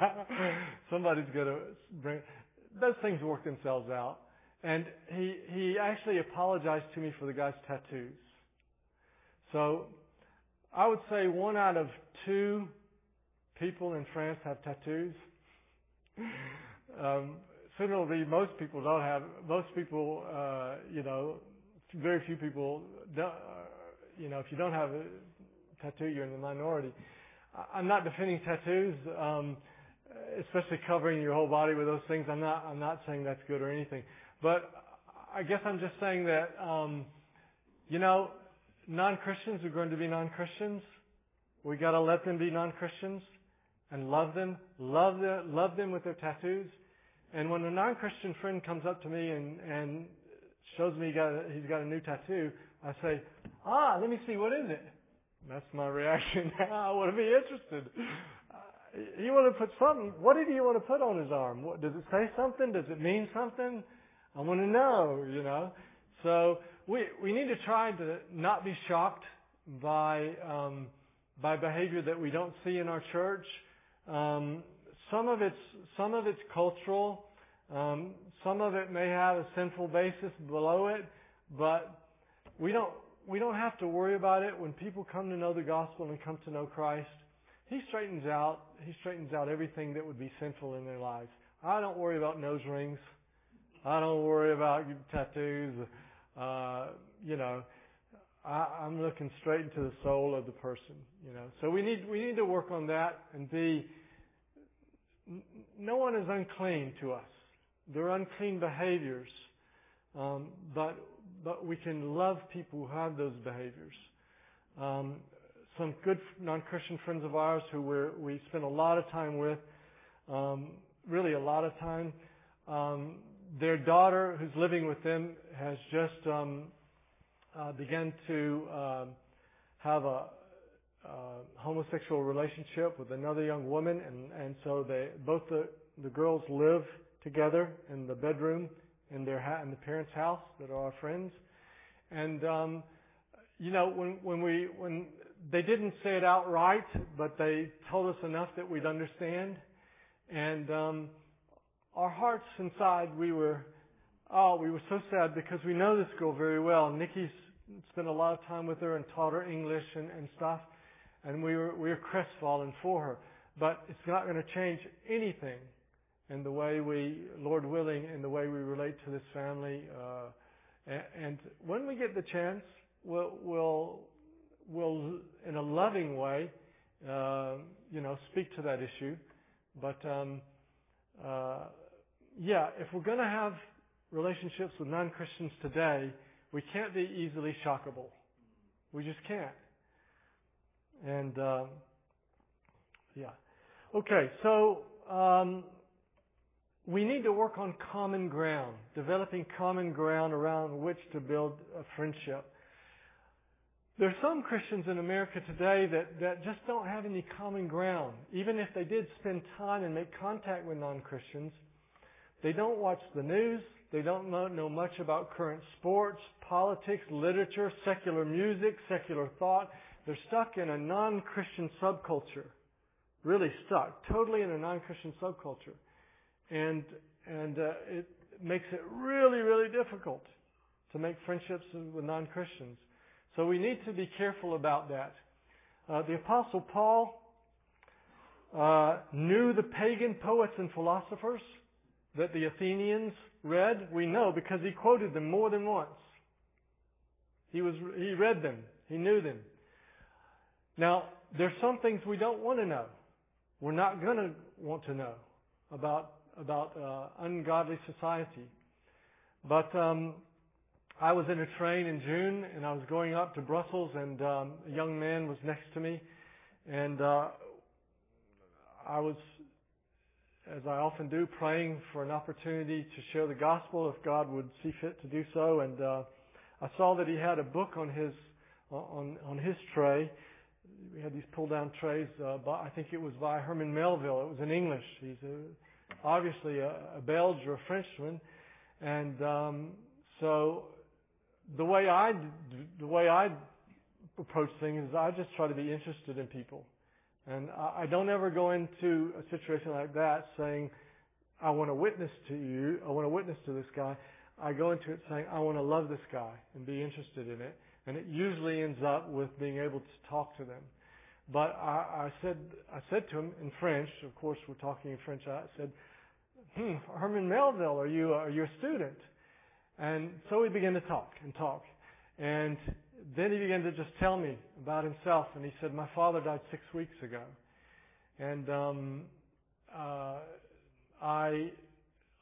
somebody's gonna bring. Those things work themselves out. And he he actually apologized to me for the guy's tattoos. So I would say one out of two people in France have tattoos. Um, similarly, most people don't have. Most people, uh, you know, very few people. Don't, uh, you know, if you don't have a tattoo, you're in the minority. I'm not defending tattoos, um, especially covering your whole body with those things. I'm not. I'm not saying that's good or anything. But I guess I'm just saying that, um, you know, non-Christians are going to be non-Christians. We got to let them be non-Christians and love them, love, the, love them with their tattoos. And when a non-Christian friend comes up to me and, and shows me he got a, he's got a new tattoo, I say, ah, let me see, what is it? That's my reaction. I want to be interested. Uh, you want to put something, what did he want to put on his arm? What, does it say something? Does it mean something? I want to know, you know. So we, we need to try to not be shocked by, um, by behavior that we don't see in our church. Um, some of it's some of it's cultural. Um, some of it may have a sinful basis below it, but we don't we don't have to worry about it when people come to know the gospel and come to know Christ. He straightens out he straightens out everything that would be sinful in their lives. I don't worry about nose rings. I don't worry about tattoos. Uh, you know, I, I'm looking straight into the soul of the person. You know, so we need we need to work on that and be no one is unclean to us. They're unclean behaviors. Um, but, but we can love people who have those behaviors. Um, some good non-Christian friends of ours who we we spend a lot of time with, um, really a lot of time. Um, their daughter, who's living with them, has just um, uh, begun to um, have a, uh, homosexual relationship with another young woman, and and so they both the the girls live together in the bedroom in their ha- in the parents' house that are our friends, and um, you know when when we when they didn't say it outright, but they told us enough that we'd understand, and um, our hearts inside we were oh we were so sad because we know this girl very well. Nikki's spent a lot of time with her and taught her English and, and stuff and we were we were crestfallen for her. But it's not going to change anything in the way we, Lord willing, in the way we relate to this family. Uh, and, when we get the chance, we'll we'll we'll in a loving way, uh, you know, speak to that issue. But um, uh, yeah, if we're going to have relationships with non-Christians today, we can't be easily shockable. We just can't. And uh, yeah, okay. So um, we need to work on common ground, developing common ground around which to build a friendship. There are some Christians in America today that, that just don't have any common ground. Even if they did spend time and make contact with non-Christians, they don't watch the news. They don't know, know much about current sports, politics, literature, secular music, secular thought. They're stuck in a non-Christian subculture. Really stuck. Totally in a non-Christian subculture. And, and uh, it makes it really, really difficult to make friendships with non-Christians. So we need to be careful about that. Uh, the Apostle Paul uh, knew the pagan poets and philosophers that the Athenians read. We know because he quoted them more than once. He was he read them. He knew them. Now there's some things we don't want to know. We're not going to want to know about about uh, ungodly society. But um, I was in a train in June and I was going up to Brussels and um, a young man was next to me and uh, I was, as I often do, praying for an opportunity to share the gospel if God would see fit to do so. And uh, I saw that he had a book on his on on his tray. We had these pull down trays. Uh, by, I think it was by Herman Melville. It was in English. He's a, obviously a, a Belgian or a Frenchman, and um, so the way I the way I approach things is I just try to be interested in people, and I, I don't ever go into a situation like that saying I want to witness to you, I want to witness to this guy. I go into it saying I want to love this guy and be interested in it, and it usually ends up with being able to talk to them. But I, I said I said to him in French. Of course, we're talking in French. I said, "Hmm, Herman Melville, are you are you a student?" And so we began to talk and talk. And then he began to just tell me about himself. And he said, My father died six weeks ago. And um, uh, I,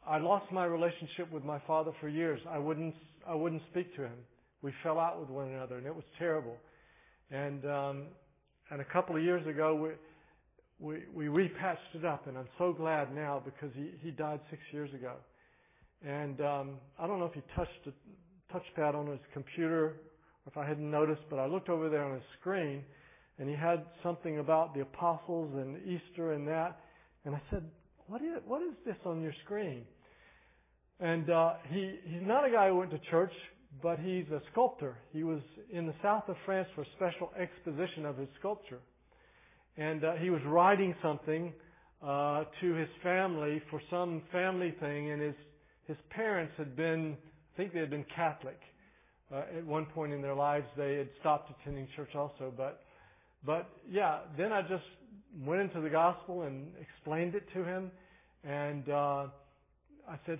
I lost my relationship with my father for years. I wouldn't, I wouldn't speak to him. We fell out with one another, and it was terrible. And, um, and a couple of years ago, we, we, we repatched it up, and I'm so glad now because he, he died six years ago. And um, I don't know if he touched the touchpad on his computer or if I hadn't noticed, but I looked over there on his screen and he had something about the apostles and Easter and that. And I said, what is, what is this on your screen? And uh, he, he's not a guy who went to church, but he's a sculptor. He was in the south of France for a special exposition of his sculpture. And uh, he was writing something uh, to his family for some family thing, and his his parents had been, I think they had been Catholic. Uh, at one point in their lives, they had stopped attending church also. But, but yeah, then I just went into the gospel and explained it to him. And uh, I said,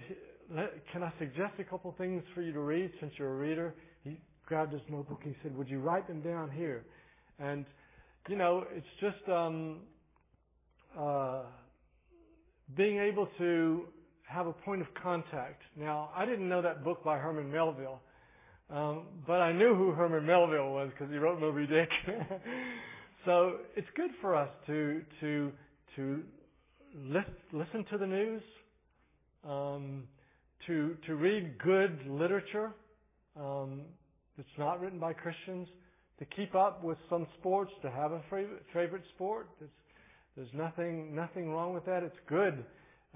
"Can I suggest a couple things for you to read since you're a reader?" He grabbed his notebook and he said, "Would you write them down here?" And you know, it's just um, uh, being able to have a point of contact. Now, I didn't know that book by Herman Melville, um, but I knew who Herman Melville was because he wrote Moby Dick. so it's good for us to to to listen, listen to the news, um, to to read good literature um, that's not written by Christians, to keep up with some sports, to have a favorite, sport. There's, there's nothing nothing wrong with that. It's good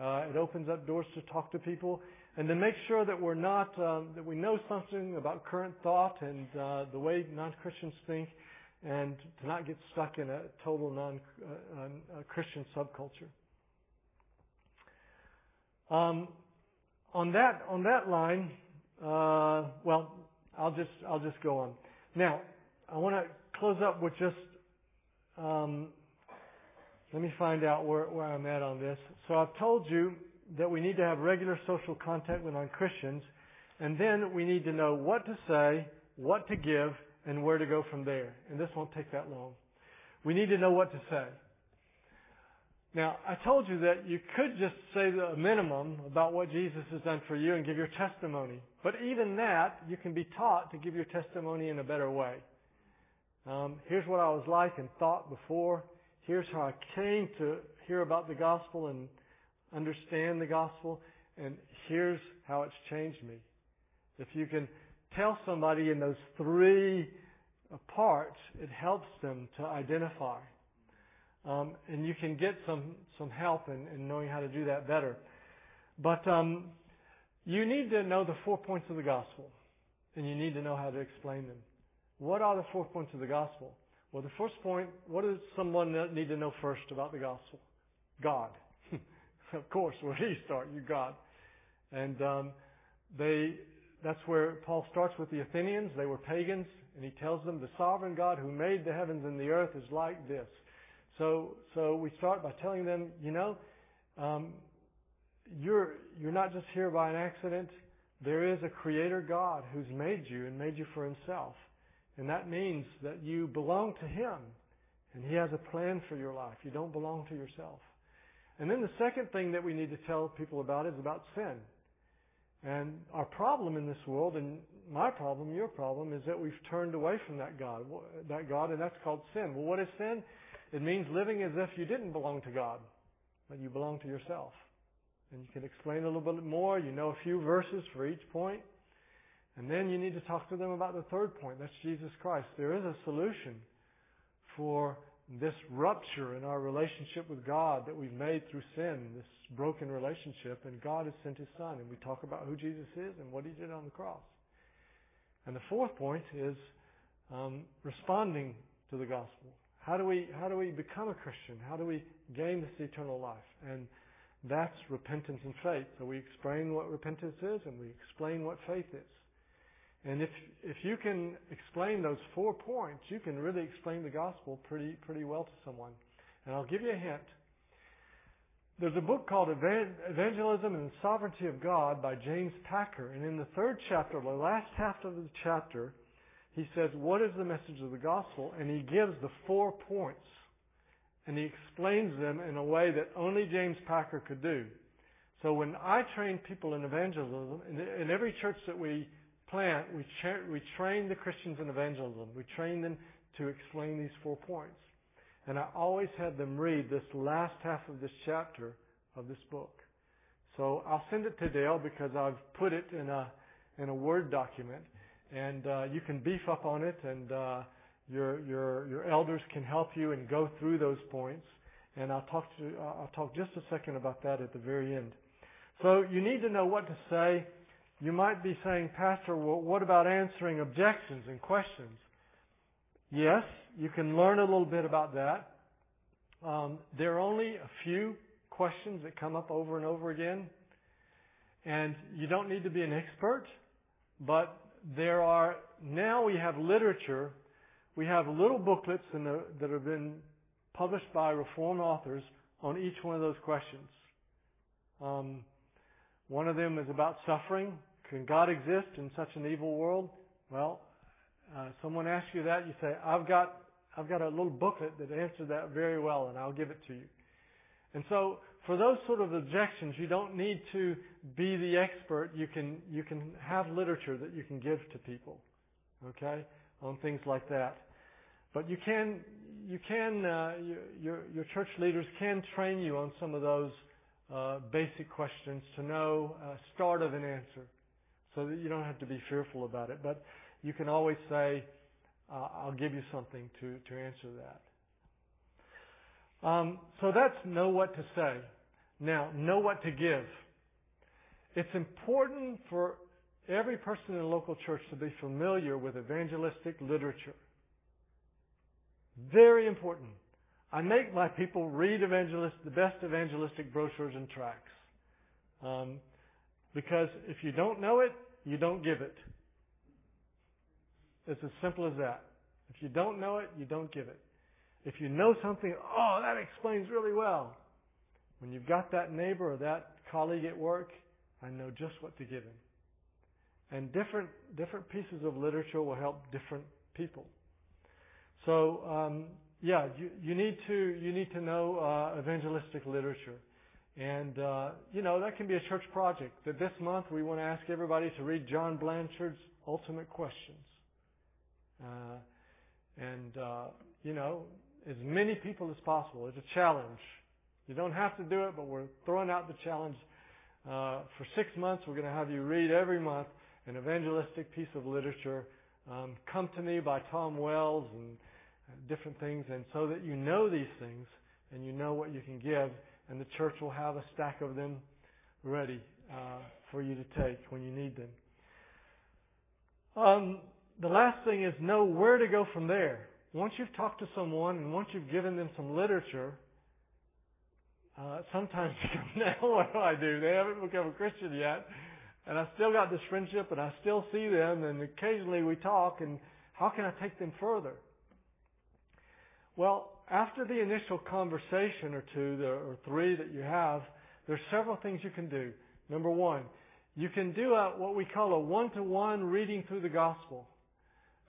uh, it opens up doors to talk to people and to make sure that we're not um, that we know something about current thought and uh, the way non-Christians think, and to not get stuck in a total non-Christian uh, subculture. Um, on that on that line, uh, well, I'll just I'll just go on. Now, I want to close up with just um, let me find out where, where I'm at on this. So I've told you that we need to have regular social contact with non-Christians, and then we need to know what to say, what to give, and where to go from there. And this won't take that long. We need to know what to say. Now, I told you that you could just say the minimum about what Jesus has done for you and give your testimony. But even that, you can be taught to give your testimony in a better way. Um, here's what I was like and thought before. Here's how I came to hear about the gospel and understand the gospel. And here's how it's changed me. If you can tell somebody in those three parts, it helps them to identify. Um, and you can get some, some help in, in, knowing how to do that better. But um, you need to know the four points of the gospel, and you need to know how to explain them. What are the four points of the gospel? Well, the first point, what does someone need to know first about the gospel? God. of course, where do you start? You God. And um, they, that's where Paul starts with the Athenians. They were pagans, and he tells them the sovereign God who made the heavens and the earth is like this. So, so we start by telling them, you know, um, you're you're not just here by an accident. There is a Creator God who's made you and made you for Himself, and that means that you belong to Him, and He has a plan for your life. You don't belong to yourself. And then the second thing that we need to tell people about is about sin. And our problem in this world, and my problem, your problem, is that we've turned away from that God, that God, and that's called sin. Well, what is sin? It means living as if you didn't belong to God, but you belong to yourself. And you can explain a little bit more. You know a few verses for each point. And then you need to talk to them about the third point. That's Jesus Christ. There is a solution for this rupture in our relationship with God that we've made through sin, this broken relationship, and God has sent His Son. And we talk about who Jesus is and what He did on the cross. And the fourth point is um, responding to the gospel. How do we how do we become a Christian? How do we gain this eternal life? And that's repentance and faith. So we explain what repentance is and we explain what faith is. And if if you can explain those four points, you can really explain the gospel pretty pretty well to someone. And I'll give you a hint. There's a book called Evangelism and the Sovereignty of God by James Packer, and in the third chapter, the last half of the chapter, he says, What is the message of the gospel? And he gives the four points. And he explains them in a way that only James Packer could do. So when I train people in evangelism, in, every church that we plant, we, cha- we train the Christians in evangelism. We train them to explain these four points. And I always have them read this last half of this chapter of this book. So I'll send it to Dale because I've put it in a in a Word document and uh, you can beef up on it, and uh, your your your elders can help you and go through those points. And I'll talk to uh, I'll talk just a second about that at the very end. So you need to know what to say. You might be saying, Pastor, well, what about answering objections and questions? Yes, you can learn a little bit about that. Um, there are only a few questions that come up over and over again, and you don't need to be an expert, but there are now we have literature. We have little booklets the, that have been published by Reformed authors on each one of those questions. Um, one of them is about suffering. Can God exist in such an evil world? Well, uh, someone asks you that, you say, "I've got, I've got a little booklet that answers that very well, and I'll give it to you." And so for those sort of objections, you don't need to be the expert. You can you can have literature that you can give to people, okay, on things like that. But you can you can uh, your your church leaders can train you on some of those uh, basic questions to know a start of an answer, so that you don't have to be fearful about it. But you can always say, uh, "I'll give you something to to answer that." Um, so that's know what to say. Now, know what to give. It's important for every person in a local church to be familiar with evangelistic literature. Very important. I make my people read evangelist, the best evangelistic brochures and tracts. Um, because if you don't know it, you don't give it. It's as simple as that. If you don't know it, you don't give it. If you know something, oh, that explains really well. When you've got that neighbor or that colleague at work, I know just what to give him. And different different pieces of literature will help different people. So um, yeah, you, you need to you need to know uh, evangelistic literature, and uh, you know that can be a church project. That this month we want to ask everybody to read John Blanchard's Ultimate Questions, uh, and uh, you know as many people as possible. It's a challenge. You don't have to do it, but we're throwing out the challenge. Uh, for six months, we're going to have you read every month an evangelistic piece of literature. Um, Come to Me by Tom Wells and different things, and so that you know these things and you know what you can give, and the church will have a stack of them ready uh, for you to take when you need them. Um, the last thing is know where to go from there. Once you've talked to someone and once you've given them some literature, uh, sometimes you go, now what do I do? They haven't become a Christian yet, and I still got this friendship, and I still see them, and occasionally we talk, and how can I take them further? Well, after the initial conversation or two or three that you have, there's several things you can do. Number one, you can do a, what we call a one-to-one reading through the gospel.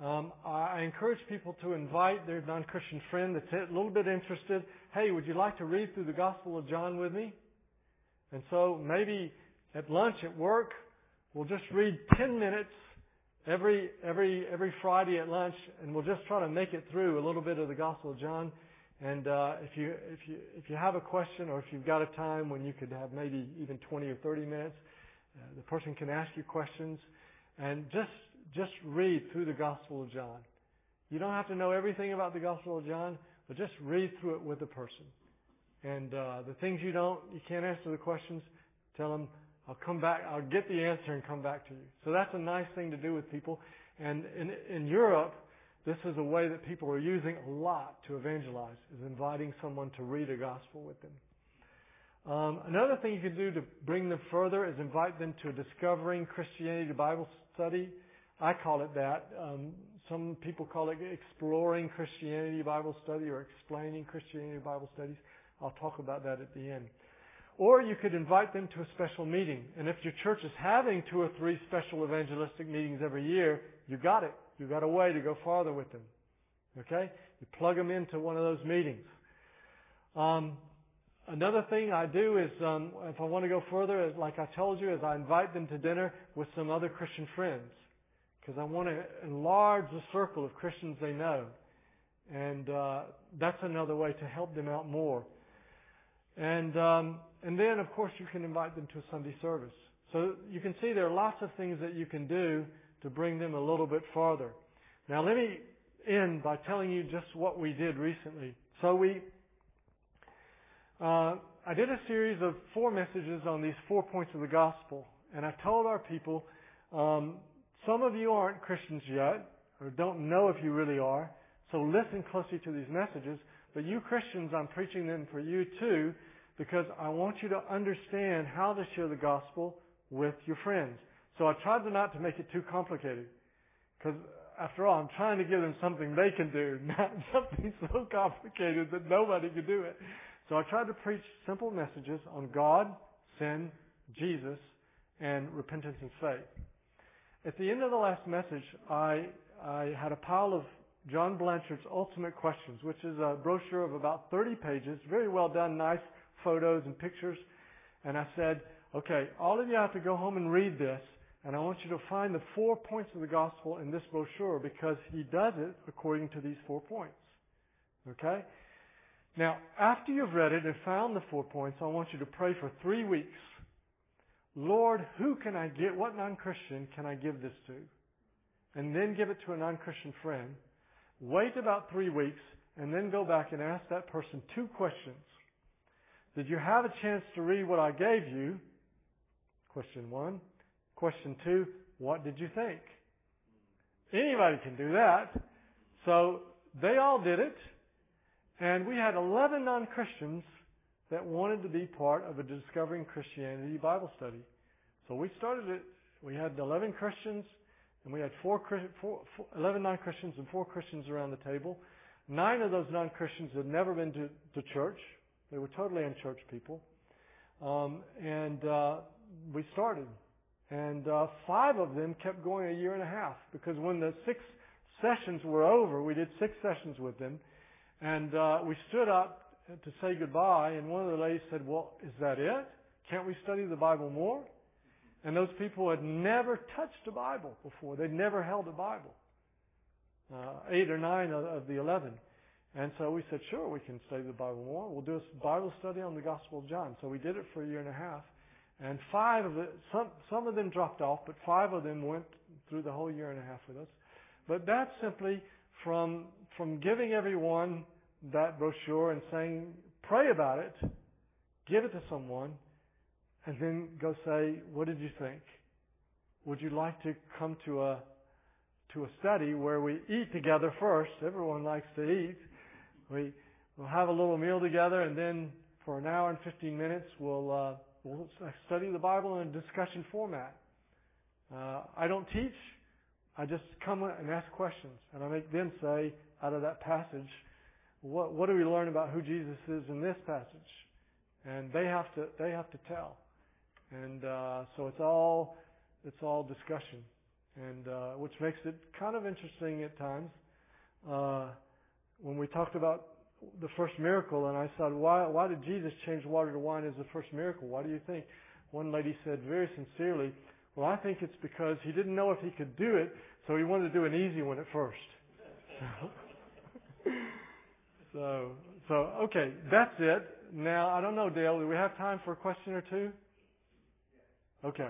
Um, I encourage people to invite their non-Christian friend that's a little bit interested. Hey, would you like to read through the Gospel of John with me? And so maybe at lunch at work, we'll just read 10 minutes every every every Friday at lunch, and we'll just try to make it through a little bit of the Gospel of John. And uh, if you if you if you have a question, or if you've got a time when you could have maybe even 20 or 30 minutes, uh, the person can ask you questions, and just just read through the Gospel of John. You don't have to know everything about the Gospel of John, but just read through it with the person. And uh, the things you don't, you can't answer the questions, tell them, I'll come back, I'll get the answer and come back to you. So that's a nice thing to do with people. And in, in Europe, this is a way that people are using a lot to evangelize, is inviting someone to read a gospel with them. Um, another thing you can do to bring them further is invite them to a Discovering Christianity Bible study. I call it that. Um, some people call it Exploring Christianity Bible Study or Explaining Christianity Bible Studies. I'll talk about that at the end. Or you could invite them to a special meeting. And if your church is having two or three special evangelistic meetings every year, you got it. You got a way to go farther with them. Okay? You plug them into one of those meetings. Um, another thing I do is, um, if I want to go further, like I told you, is I invite them to dinner with some other Christian friends. Because I want to enlarge the circle of Christians they know. And uh, that's another way to help them out more. And um, and then, of course, you can invite them to a Sunday service. So you can see there are lots of things that you can do to bring them a little bit farther. Now, let me end by telling you just what we did recently. So we, uh, I did a series of four messages on these four points of the gospel, and I told our people, um, some of you aren't Christians yet, or don't know if you really are, so listen closely to these messages. But you Christians, I'm preaching them for you too, because I want you to understand how to share the gospel with your friends. So I tried to not to make it too complicated. Because after all, I'm trying to give them something they can do, not something so complicated that nobody can do it. So I tried to preach simple messages on God, sin, Jesus, and repentance and faith. At the end of the last message, I, I had a pile of John Blanchard's Ultimate Questions, which is a brochure of about 30 pages, very well done, nice photos and pictures. And I said, okay, all of you have to go home and read this. And I want you to find the four points of the gospel in this brochure because he does it according to these four points. Okay? Now, after you've read it and found the four points, I want you to pray for three weeks. Lord, who can I get, what non-Christian can I give this to? And then give it to a non-Christian friend. Wait about three weeks and then go back and ask that person two questions. Did you have a chance to read what I gave you? Question one. Question two, what did you think? Anybody can do that. So they all did it. And we had 11 non-Christians that wanted to be part of a Discovering Christianity Bible study. So we started it. We had 11 Christians, and we had four, four, four, 11 non-Christians and four Christians around the table. Nine of those non-Christians had never been to, to church. They were totally unchurched people. Um, and uh, we started. And uh, five of them kept going a year and a half because when the six sessions were over, we did six sessions with them, and uh, we stood up to say goodbye. And one of the ladies said, "Well, is that it? Can't we study the Bible more?" And those people had never touched a Bible before. They'd never held a Bible. Uh, eight or nine of, the eleven. And so we said, sure, we can study the Bible more. We'll do a Bible study on the Gospel of John. So we did it for a year and a half. And five of it, some, some of them dropped off, but five of them went through the whole year and a half with us. But that's simply from, from giving everyone that brochure and saying, pray about it, give it to someone, and then go say, what did you think? Would you like to come to a, to a study where we eat together first? Everyone likes to eat. We, we'll have a little meal together and then for an hour and 15 minutes we'll, uh, we'll study the Bible in a discussion format. Uh, I don't teach. I just come and ask questions and I make them say out of that passage, what, what do we learn about who Jesus is in this passage? And they have to, they have to tell. And uh, so it's all it's all discussion, and uh, which makes it kind of interesting at times. Uh, when we talked about the first miracle, and I said, why why did Jesus change water to wine as the first miracle? Why do you think? One lady said very sincerely, well, I think it's because he didn't know if he could do it, so he wanted to do an easy one at first. so, so okay, that's it. Now, I don't know, Dale, do we have time for a question or two? Okay.